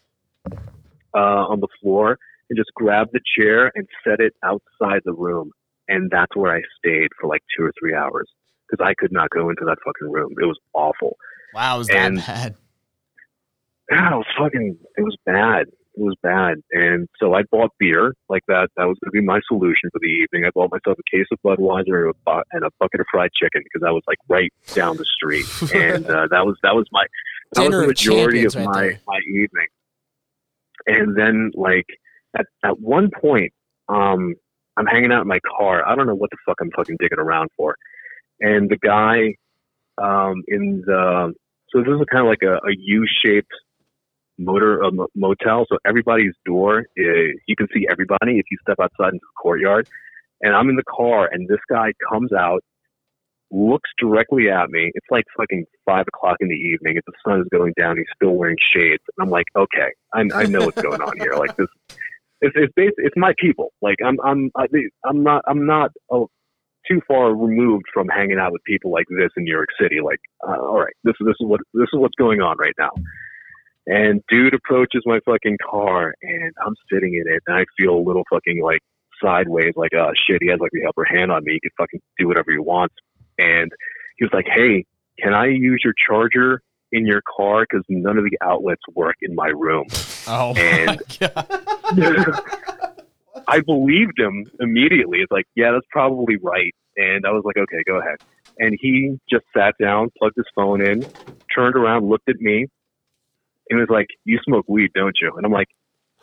uh, on the floor and just grabbed the chair and set it outside the room. and that's where I stayed for like two or three hours because I could not go into that fucking room. It was awful. Wow, it was that And- bad. Yeah, it was fucking. It was bad. Was bad. And so I bought beer. Like that. That was going to be my solution for the evening. I bought myself a case of Budweiser and a, bu- and a bucket of fried chicken because I was like right down the street. and uh, that was that was my that Dinner was the majority of right my there. my evening. And then like at at one point, um, I'm hanging out in my car. I don't know what the fuck I'm fucking digging around for. And the guy um, in the so this is kind of like a, a U-shaped motor uh, a motel. So everybody's door, is, you can see everybody if you step outside into the courtyard. And I'm in the car, and this guy comes out, looks directly at me. It's like fucking five o'clock in the evening. If the sun is going down, he's still wearing shades. And I'm like, okay, I, I know what's going on here. Like this, it's it's bas it's my people. Like I'm I'm I, I'm not I'm not oh, too far removed from hanging out with people like this in New York City. Like, uh, all right, this is this is what this is what's going on right now. And dude approaches my fucking car, and I'm sitting in it, and I feel a little fucking like sideways, like, oh shit, he has like the upper hand on me. He can fucking do whatever he wants. And he was like, hey, can I use your charger in your car? Because none of the outlets work in my room. Oh And-. I believed him immediately. It's like, yeah, that's probably right. And I was like, okay, go ahead. And he just sat down, plugged his phone in, turned around, looked at me, and was like, "You smoke weed, don't you?" And I'm like,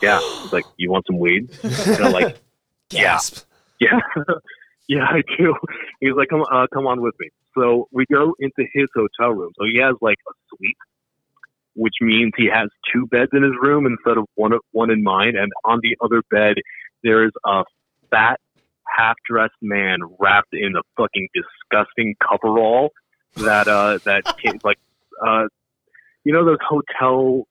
"Yeah." He's like, "You want some weed?" And I'm like, "Yeah, Gasp. yeah, yeah, I do." He's like, "Come, uh, come on with me." So we go into his hotel room. So he has like a suite, which means he has two beds in his room instead of one one in mine. And on the other bed, there is a fat, half-dressed man wrapped in a fucking disgusting coverall that uh that came, like uh you know those hotel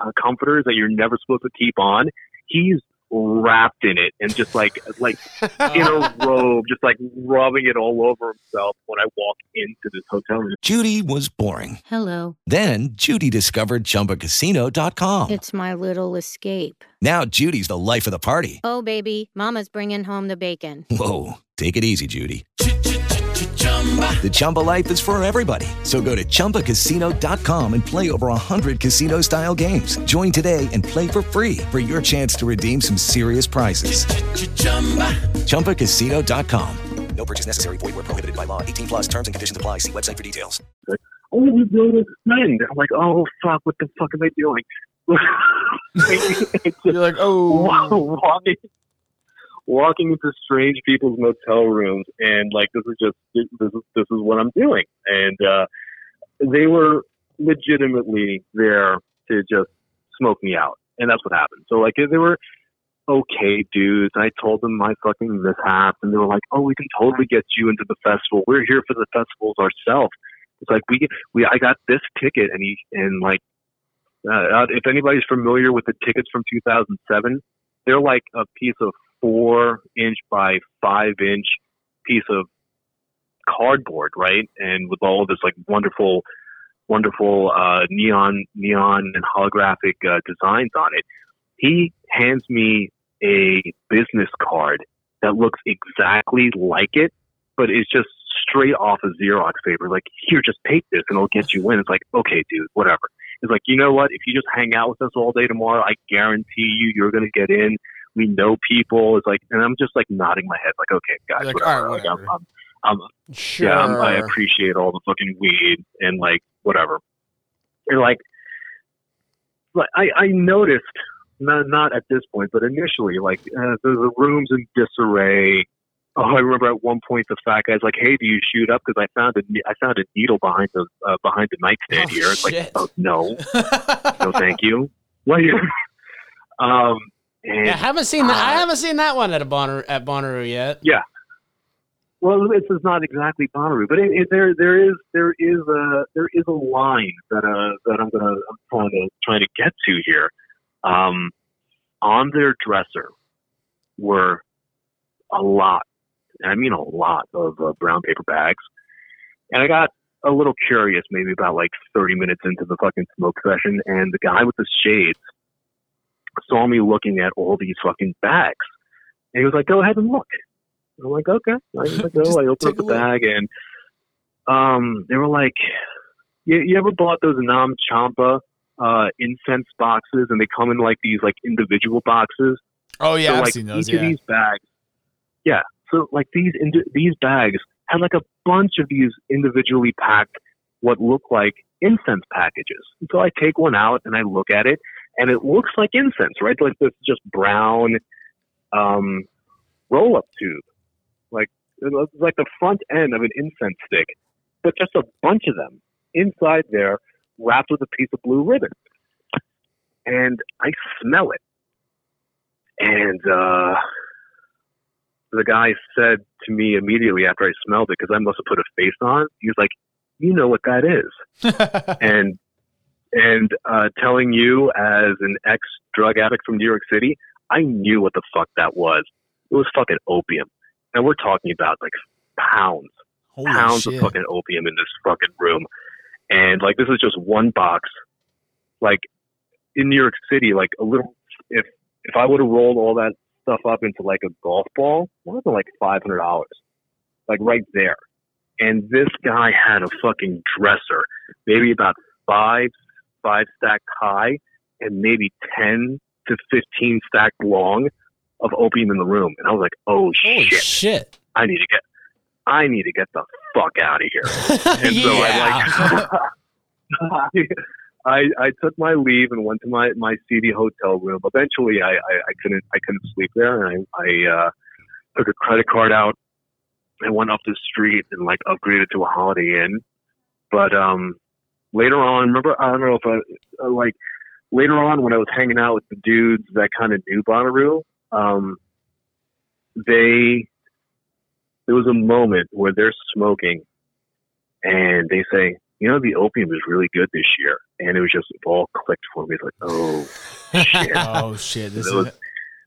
uh, comforters that you're never supposed to keep on. He's wrapped in it and just like like in a robe, just like rubbing it all over himself when I walk into this hotel room. Judy was boring. Hello. Then Judy discovered ChumbaCasino.com. It's my little escape. Now Judy's the life of the party. Oh, baby, Mama's bringing home the bacon. Whoa, take it easy, Judy. The Chumba life is for everybody. So go to ChumbaCasino.com and play over 100 casino-style games. Join today and play for free for your chance to redeem some serious prizes. ChumbaCasino.com. No purchase necessary. Void where prohibited by law. 18 plus terms and conditions apply. See website for details. Oh, we go to friend. I'm like, oh fuck, what the fuck am I doing? You're like, oh, wa- walking into strange people's motel rooms and like this is just this is this is what I'm doing. And uh they were legitimately there to just smoke me out. And that's what happened. So like they were okay dudes. I told them my fucking mishap. And they were like oh we can totally get you into the festival. We're here for the festivals ourselves. It's like we we I got this ticket and he and like uh, if anybody's familiar with the tickets from 2007 they're like a piece of four inch by five inch piece of cardboard, right? And with all of this like wonderful, wonderful uh, neon, neon and holographic uh, designs on it. He hands me a business card that looks exactly like it, but it's just straight off a Xerox paper. Like, here, just take this and it'll get you in. It's like, okay, dude, whatever. It's like, you know what? If you just hang out with us all day tomorrow, I guarantee you, you're going to get in. We know people. It's like, and I'm just like nodding my head, like, okay, guys, Like, whatever. all right, Like, I'm. I'm, I'm, Sure. yeah, I'm, I appreciate all the fucking weed and like whatever. And like, like I, I noticed not not at this point, but initially, like uh, the, the rooms in disarray. Oh, I remember at one point the fat guy's like, "Hey, do you shoot up? Because I found a I found a needle behind the uh, behind the nightstand Oh, here." It's shit. like, "Oh no, no, thank you." Like, um, and Yeah, I haven't seen that. I uh, haven't seen that one at a Bonner at Bonnaroo yet. Yeah. Well, this is not exactly Bonnaroo, but it, it, there there is there is a there is a line that uh that I'm gonna I'm trying to trying to get to here. Um, on their dresser were a lot, and I mean a lot of uh, brown paper bags, and I got a little curious, maybe about like 30 minutes into the fucking smoke session, and the guy with the shades saw me looking at all these fucking bags, and he was like, "Go ahead and look." I'm like, okay. I go. I open up the bag and um, they were like, you, you ever bought those Nag Champa uh, incense boxes, and they come in like these like individual boxes. Oh yeah, so, I've like seen those. each Yeah. of these bags. Yeah. So like these indi- these bags had like a bunch of these individually packed what look like incense packages. And so I take one out and I look at it, and it looks like incense, right? Like this just brown um, roll up tube, like like the front end of an incense stick, but just a bunch of them inside there, wrapped with a piece of blue ribbon. And I smell it, and uh, the guy said to me immediately after I smelled it, because I must have put a face on. He was like, "You know what that is," and and uh, telling you as an ex drug addict from New York City, I knew what the fuck that was. It was fucking opium, and we're talking about like pounds, Holy pounds shit. of fucking opium in this fucking room, and like this is just one box. Like in New York City, like a little if if I would have rolled all that stuff up into like a golf ball, have been like five hundred dollars, like right there. And this guy had a fucking dresser, maybe about five five stacked high, and maybe ten to fifteen stacked long of opium in the room. And I was like, oh shit, shit. I need to get I need to get the fuck out of here. And so I like I, I took my leave and went to my, my seedy hotel room. Eventually I, I, I couldn't I couldn't sleep there and I, I uh took a credit card out and went up the street and like upgraded to a holiday inn. But um later on remember I don't know if I uh, like later on when I was hanging out with the dudes that kind of knew Bonnaroo, um they there was a moment where they're smoking and they say, you know, the opium is really good this year. And it was just it all clicked for me. It's like, oh, shit. oh shit! This Those- is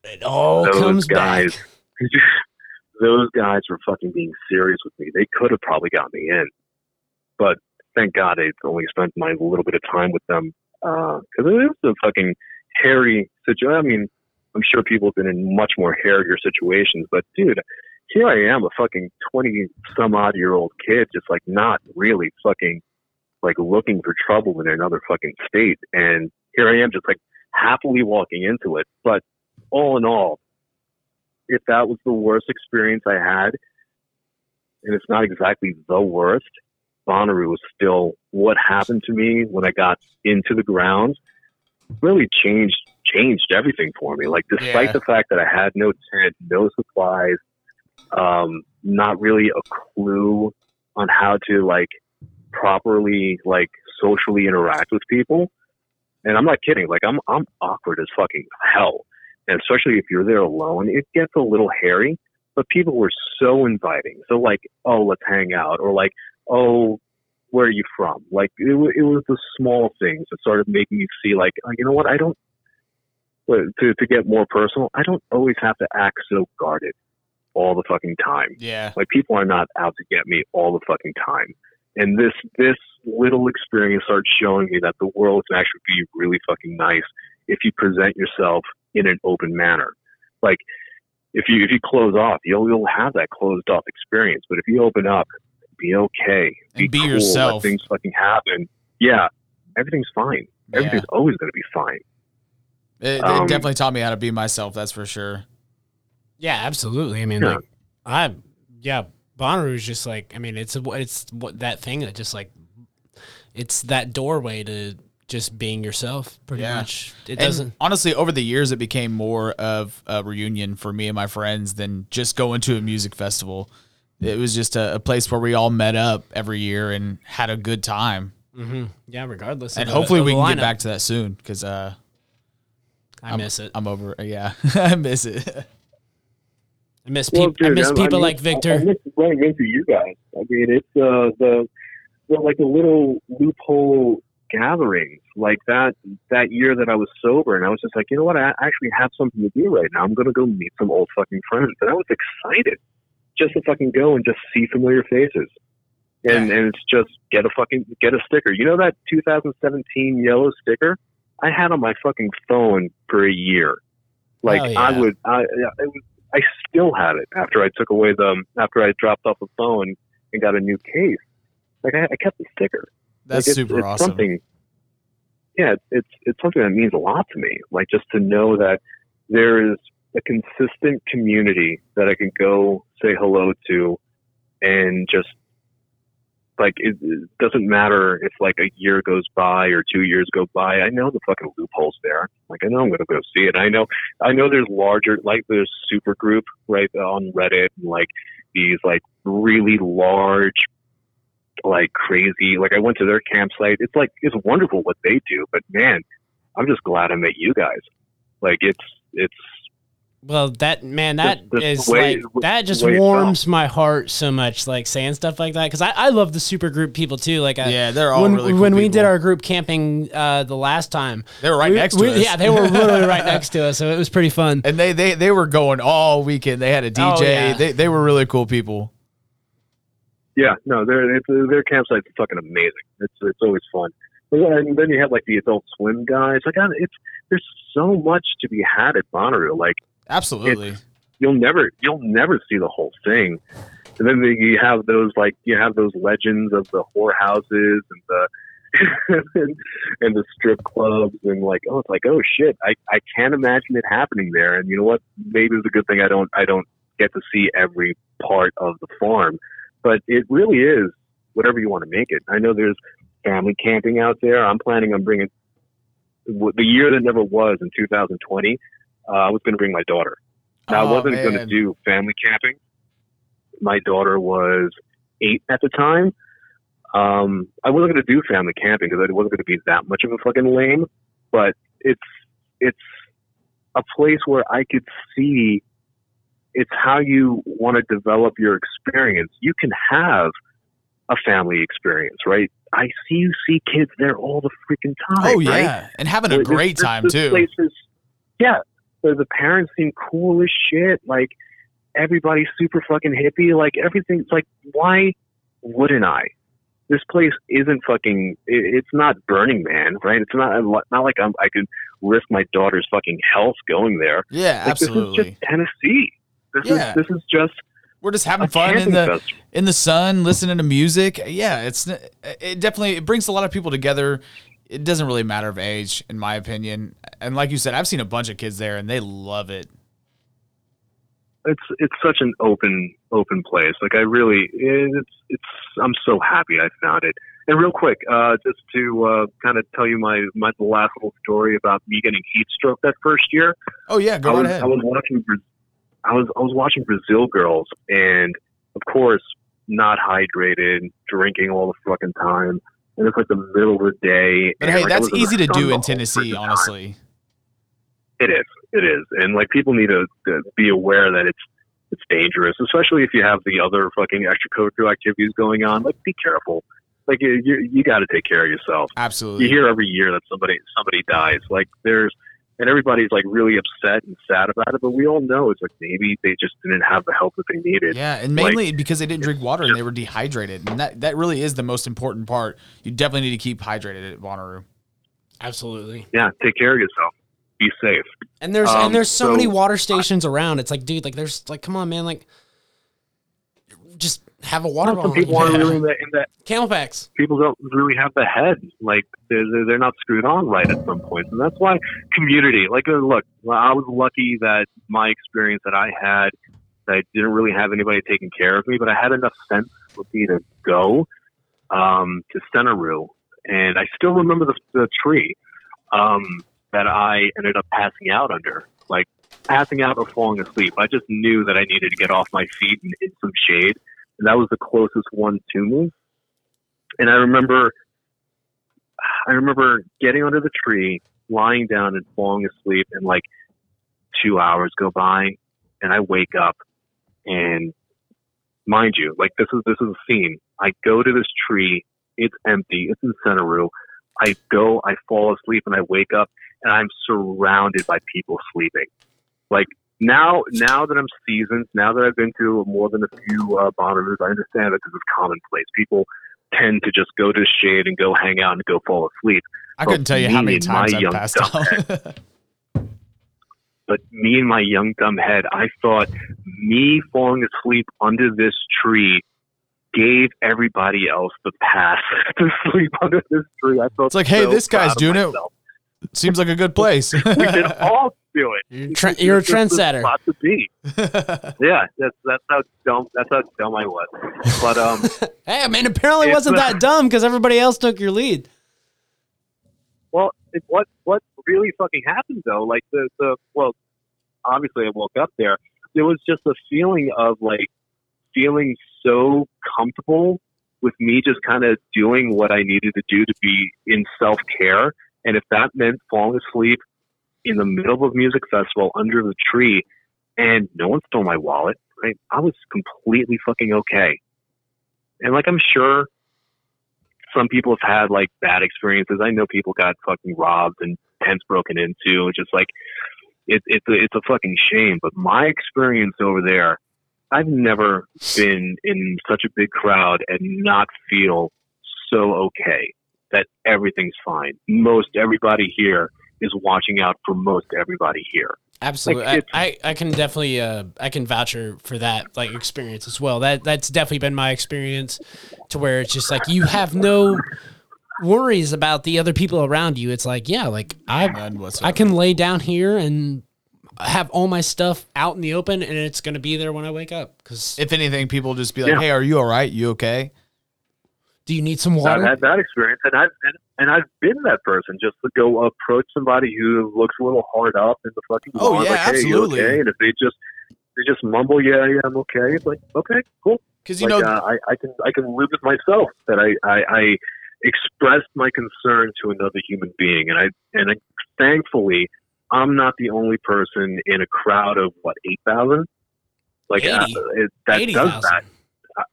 It all those comes guys, back. those guys were fucking being serious with me. They could have probably got me in, but thank God I only spent my little bit of time with them uh, because it was a fucking hairy situation. I mean, I'm sure people have been in much more hairier situations, but dude, here I am, a fucking twenty some odd year old kid, just like not really fucking like looking for trouble in another fucking state, and here I am, just like happily walking into it. But all in all, if that was the worst experience I had, and it's not exactly the worst, Bonnaroo was still what happened to me when I got into the ground really changed changed everything for me. Like despite Yeah. the fact that I had no tent, no supplies, um, not really a clue on how to like properly like socially interact with people. And I'm not kidding. Like I'm I'm awkward as fucking hell. And especially if you're there alone, it gets a little hairy. But people were so inviting. So like, oh, let's hang out, or like, oh, where are you from? Like it, wa- it was the small things that started making me see like, oh, you know what? I don't. To to get more personal, I don't always have to act so guarded all the fucking time. yeah. Like people are not out to get me all the fucking time. And this this little experience starts showing me that the world can actually be really fucking nice if you present yourself in an open manner. Like if you if you close off, you'll you'll have that closed off experience. But if you open up, be okay, be, And be cool, yourself. let things fucking happen. Yeah, everything's fine. Everything's always going to be fine. It, it Um, definitely taught me how to be myself. That's for sure. Yeah, absolutely. I mean, Yeah. like, I, yeah, Bonnaroo is just like, I mean, it's it's what that thing that just like, it's that doorway to just being yourself. Pretty Yeah. much. It And doesn't. honestly, over the years, it became more of a reunion for me and my friends than just going to a music festival. It was just a, a place where we all met up every year and had a good time. hmm Yeah, regardless. And of the- hopefully, of we the can get back to that soon because uh, I I'm- miss it. I'm over. Yeah, I miss it. I miss Well, people. I miss I- I people miss- like I, I Victor. miss running into you guys. I mean, it's uh, the the like the little loophole gatherings like that that year that I was sober, and I was just like, you know what, I actually have something to do right now. I'm gonna go meet some old fucking friends, and I was excited just to fucking go and just see familiar faces. And and it's just get a fucking get a sticker. You know that 2017 yellow sticker I had on my fucking phone for a year. Like Hell I would, I yeah, it was I still had it after I took away the after I dropped off the phone and got a new case. Like I, I kept the sticker. That's Like, it's, super it's awesome. Something, yeah, it's it's something that means a lot to me. Like just to know that there is a consistent community that I can go say hello to, and just like it, it doesn't matter if like a year goes by or two years go by. I know the fucking loopholes there. Like I know I'm gonna go see it. I know I know there's larger like there's super group right on Reddit and like these like really large like crazy like I went to their campsite. It's like it's wonderful what they do, but man, I'm just glad I met you guys. Like it's it's Well, that man, that Just- is way- like that just the way warms my heart so much. Like saying stuff like that because I, I love the super group people too. Like I, Yeah, they're all when, really cool when we did our group camping uh, the last time. They were right we- next to we- us. Yeah, they were literally right next to us, so it was pretty fun. And they they they were going all weekend. They had a DJ. Oh, yeah. They they were really cool people. Yeah, no, their their campsite's fucking amazing. It's it's always fun. And then- you have like the Adult Swim guys. Like, I- it's there's so much to be had at Bonnaroo. Like, Absolutely. you'll never you'll never see the whole thing. And then the, you have those like you have those legends of the whorehouses and the and, and the strip clubs and like oh it's like oh shit I I can't imagine it happening there. And you know what? Maybe it's a good thing I don't I don't get to see every part of the farm, but it really is whatever you want to make it. I know there's family camping out there. I'm planning on bringing the year that never was in 2020. Uh, I was going to bring my daughter. Now, I Oh, wasn't going to do family camping. My daughter was eight at the time. Um, I wasn't going to do family camping because I wasn't going to be that much of a fucking lame. But it's it's a place where I could see. It's how you want to develop your experience. You can have a family experience, right? I see you see kids there all the freaking time. Oh right? yeah, and having a great this- time this too. place is- yeah, the, the parents seem cool as shit. Like everybody's super fucking hippie. Like everything's like, why wouldn't I? This place isn't fucking. It, it's not Burning Man, right? It's not not like I'm, I could risk my daughter's fucking health going there. Yeah, Like, This is just Tennessee. This Yeah. is this is just We're just having fun in the festival. in the sun, listening to music. Yeah, it's it definitely it brings a lot of people together. It doesn't really matter of age, in my opinion. And like you said, I've seen a bunch of kids there, and they love it. it's it's such an open open place. Like I really, it's it's. I'm so happy I found it. And real quick, uh, just to uh, kind of tell you my my last little story about me getting heat stroke that first year. Oh yeah, go I was ahead. I was watching I was I was watching Brazil girls, and of course, not hydrated, drinking all the fucking time. And it's like the middle of the day. but and, hey, like, that's was in the easy to do in Tennessee, honestly. It is. It is. And like people need to, to be aware that it's it's dangerous, especially if you have the other fucking extracurricular activities going on. Like be careful. Like you you, you got to take care of yourself. Absolutely. You hear every year that somebody somebody dies. Like there's and everybody's like really upset and sad about it, but we all know it's like maybe they just didn't have the help that they needed. Yeah, and Like, mainly because they didn't drink water and they were dehydrated, and that that really is the most important part. You definitely need to keep hydrated at Bonnaroo. Absolutely. yeah, take care of yourself. Be safe. And there's Um, and there's so, so- many water stations around. It's like, dude, like there's like, come on, man, like just have a water bottle. people aren't really in that, in that Camelbacks. people don't really have the head. Like they're they're- they're not screwed on right at some points, and that's why community. Like, uh, look, I was lucky that my experience that I had, that I didn't really have anybody taking care of me, but I had enough sense with me to go um, to Centeroo, and I still remember the, the tree um, that I ended up passing out under, like passing out or falling asleep. I just knew that I needed to get off my feet and in some shade, and that was the closest one to me. And I remember, I remember getting under the tree, lying down and falling asleep, and like two hours go by, and I wake up, and mind you, like this is this is a scene. I go to this tree, it's empty, it's in Centeroo. I go, I fall asleep, and I wake up, and I'm surrounded by people sleeping. Like now, now that I'm seasoned, now that I've been to more than a few uh, Bonnaroos, I understand that this is commonplace. People tend to just go to shade and go hang out and go fall asleep. I But couldn't tell you how many times I've passed out. But me and my young dumb head, I thought me falling asleep under this tree gave everybody else the pass to sleep under this tree. I felt It's like, hey, this guy's doing it. Seems like a good place. We should all do it. You're, tre- you're a It's just trendsetter. spot to be. yeah, that's that's how dumb that's how dumb I was. But um, Hey, I mean, apparently it wasn't not- that dumb because everybody else took your lead. well, it, what what really fucking happened though? Like the the well, obviously I woke up there. There was just a feeling of like feeling so comfortable with me just kind of doing what I needed to do to be in self care. And if that meant falling asleep in the middle of a music festival under the tree and no one stole my wallet, right? I was completely fucking okay. And like I'm sure some people have had like bad experiences. I know people got fucking robbed and tents broken into. It's just like it, it's a, it's a fucking shame. But my experience over there, I've never been in such a big crowd and not feel so okay that everything's fine. Most everybody here is watching out for most everybody here. Absolutely, Like, I, I, I can definitely uh, I can voucher for that like experience as well. That that's definitely been my experience, to where it's just like you have no worries about the other people around you. It's like yeah, like I I can lay down here and have all my stuff out in the open, and it's gonna be there when I wake up. Because if anything, people just be like, Yeah. "Hey, are you all right? You okay?" do you need some water?" I've had that experience, and I've and, and I've been that person just to go approach somebody who looks a little hard up in the fucking Oh, lawn, yeah, like, hey, absolutely. okay? And if they just they just mumble, yeah, yeah, I'm okay. It's like, okay, cool. Because you like, know, uh, I, I can I can live with myself that I, I I expressed my concern to another human being, and I and I, thankfully I'm not the only person in a crowd of what eight thousand, like uh, it, that 80,000. does that. Uh,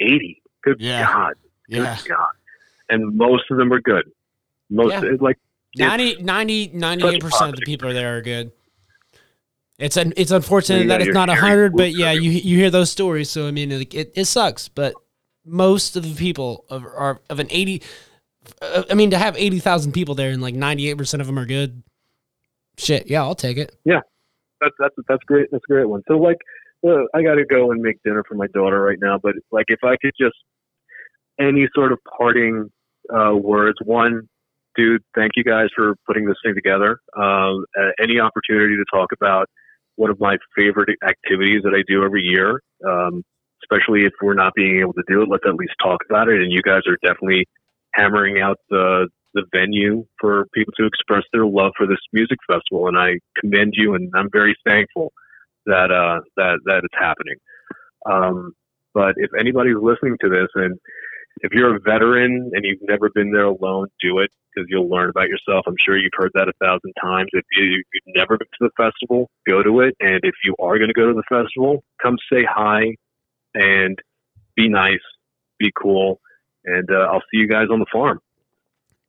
Eighty. Good Yeah. God. yeah, Good God. And most of them are good. Most Yeah. like it's- 90, 90 98 percent of the people there are good. It's un, it's unfortunate Yeah, that it's not hundred, but yeah, you you hear those stories. So I mean, it, it, it sucks, but most of the people of are of an eighty. uh, I mean, to have eighty thousand people there and like ninety eight percent of them are good. Shit, yeah, I'll take it. Yeah, that's that's that's great. That's a great one. So like, uh, I got to go and make dinner for my daughter right now. But like, if I could just any sort of parting uh, words. One, dude, thank you guys for putting this thing together. Um, uh, any opportunity to talk about one of my favorite activities that I do every year, um, especially if we're not being able to do it, let's at least talk about it. And you guys are definitely hammering out the the venue for people to express their love for this music festival, and I commend you, and I'm very thankful that uh, that that it's happening. Um, but if anybody's listening to this, and if you're a veteran and you've never been there alone, do it because you'll learn about yourself. I'm sure you've heard that a thousand times. If you, you've never been to the festival, go to it, and if you are going to go to the festival, come say hi and be nice, be cool, and uh, I'll see you guys on the farm.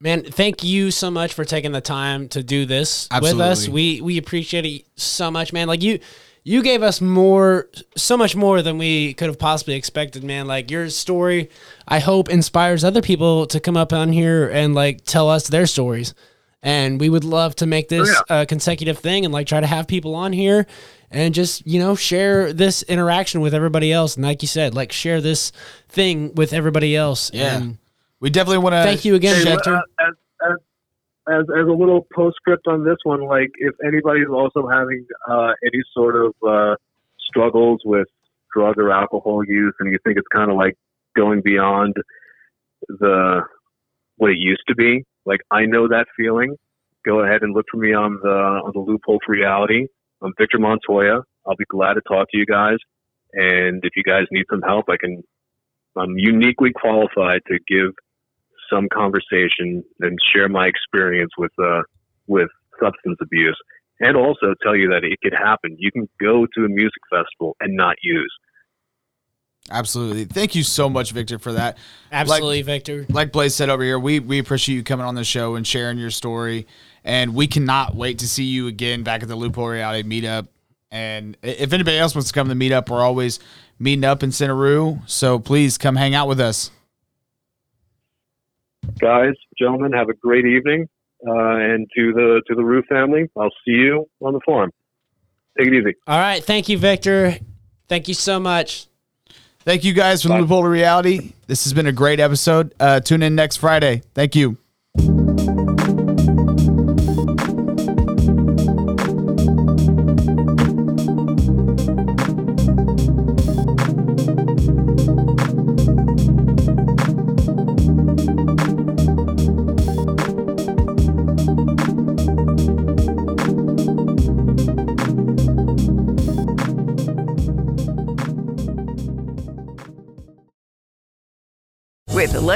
Man, thank you so much for taking the time to do this with us. We we appreciate it so much, man. Like you you gave us more so much more than we could have possibly expected, man. Like your story, I hope inspires other people to come up on here and like tell us their stories. And we would love to make this a consecutive thing and like try to have people on here and just, you know, share this interaction with everybody else. And like you said, like share this thing with everybody else. Yeah. And we definitely want to. thank you again, Hey, Jector. uh, as, as, as, a little postscript on this one, like if anybody's also having uh, any sort of uh, struggles with drug or alcohol use, and you think it's kind of like going beyond the what it used to be, like I know that feeling. Go ahead and look for me on the on the loophole for reality. I'm Victor Montoya. I'll be glad to talk to you guys. And if you guys need some help, I can. I'm uniquely qualified to give some conversation and share my experience with uh, with substance abuse, and also tell you that it could happen. You can go to a music festival and not use. Absolutely. Thank you so much, Victor, for that. Absolutely, Victor. Like Blaze said over here, we we appreciate you coming on the show and sharing your story, and we cannot wait to see you again back at the Loophole Reality Meetup. And if anybody else wants to come to the meetup, we're always meeting up in Centeroo, so please come hang out with us. Guys, gentlemen, have a great evening, uh, and to the to the Roo family. I'll see you on the forum. Take it easy. All right. Thank you, Victor. Thank you so much. Thank you guys from Loophole to Reality. This has been a great episode. Uh, tune in next Friday. Thank you.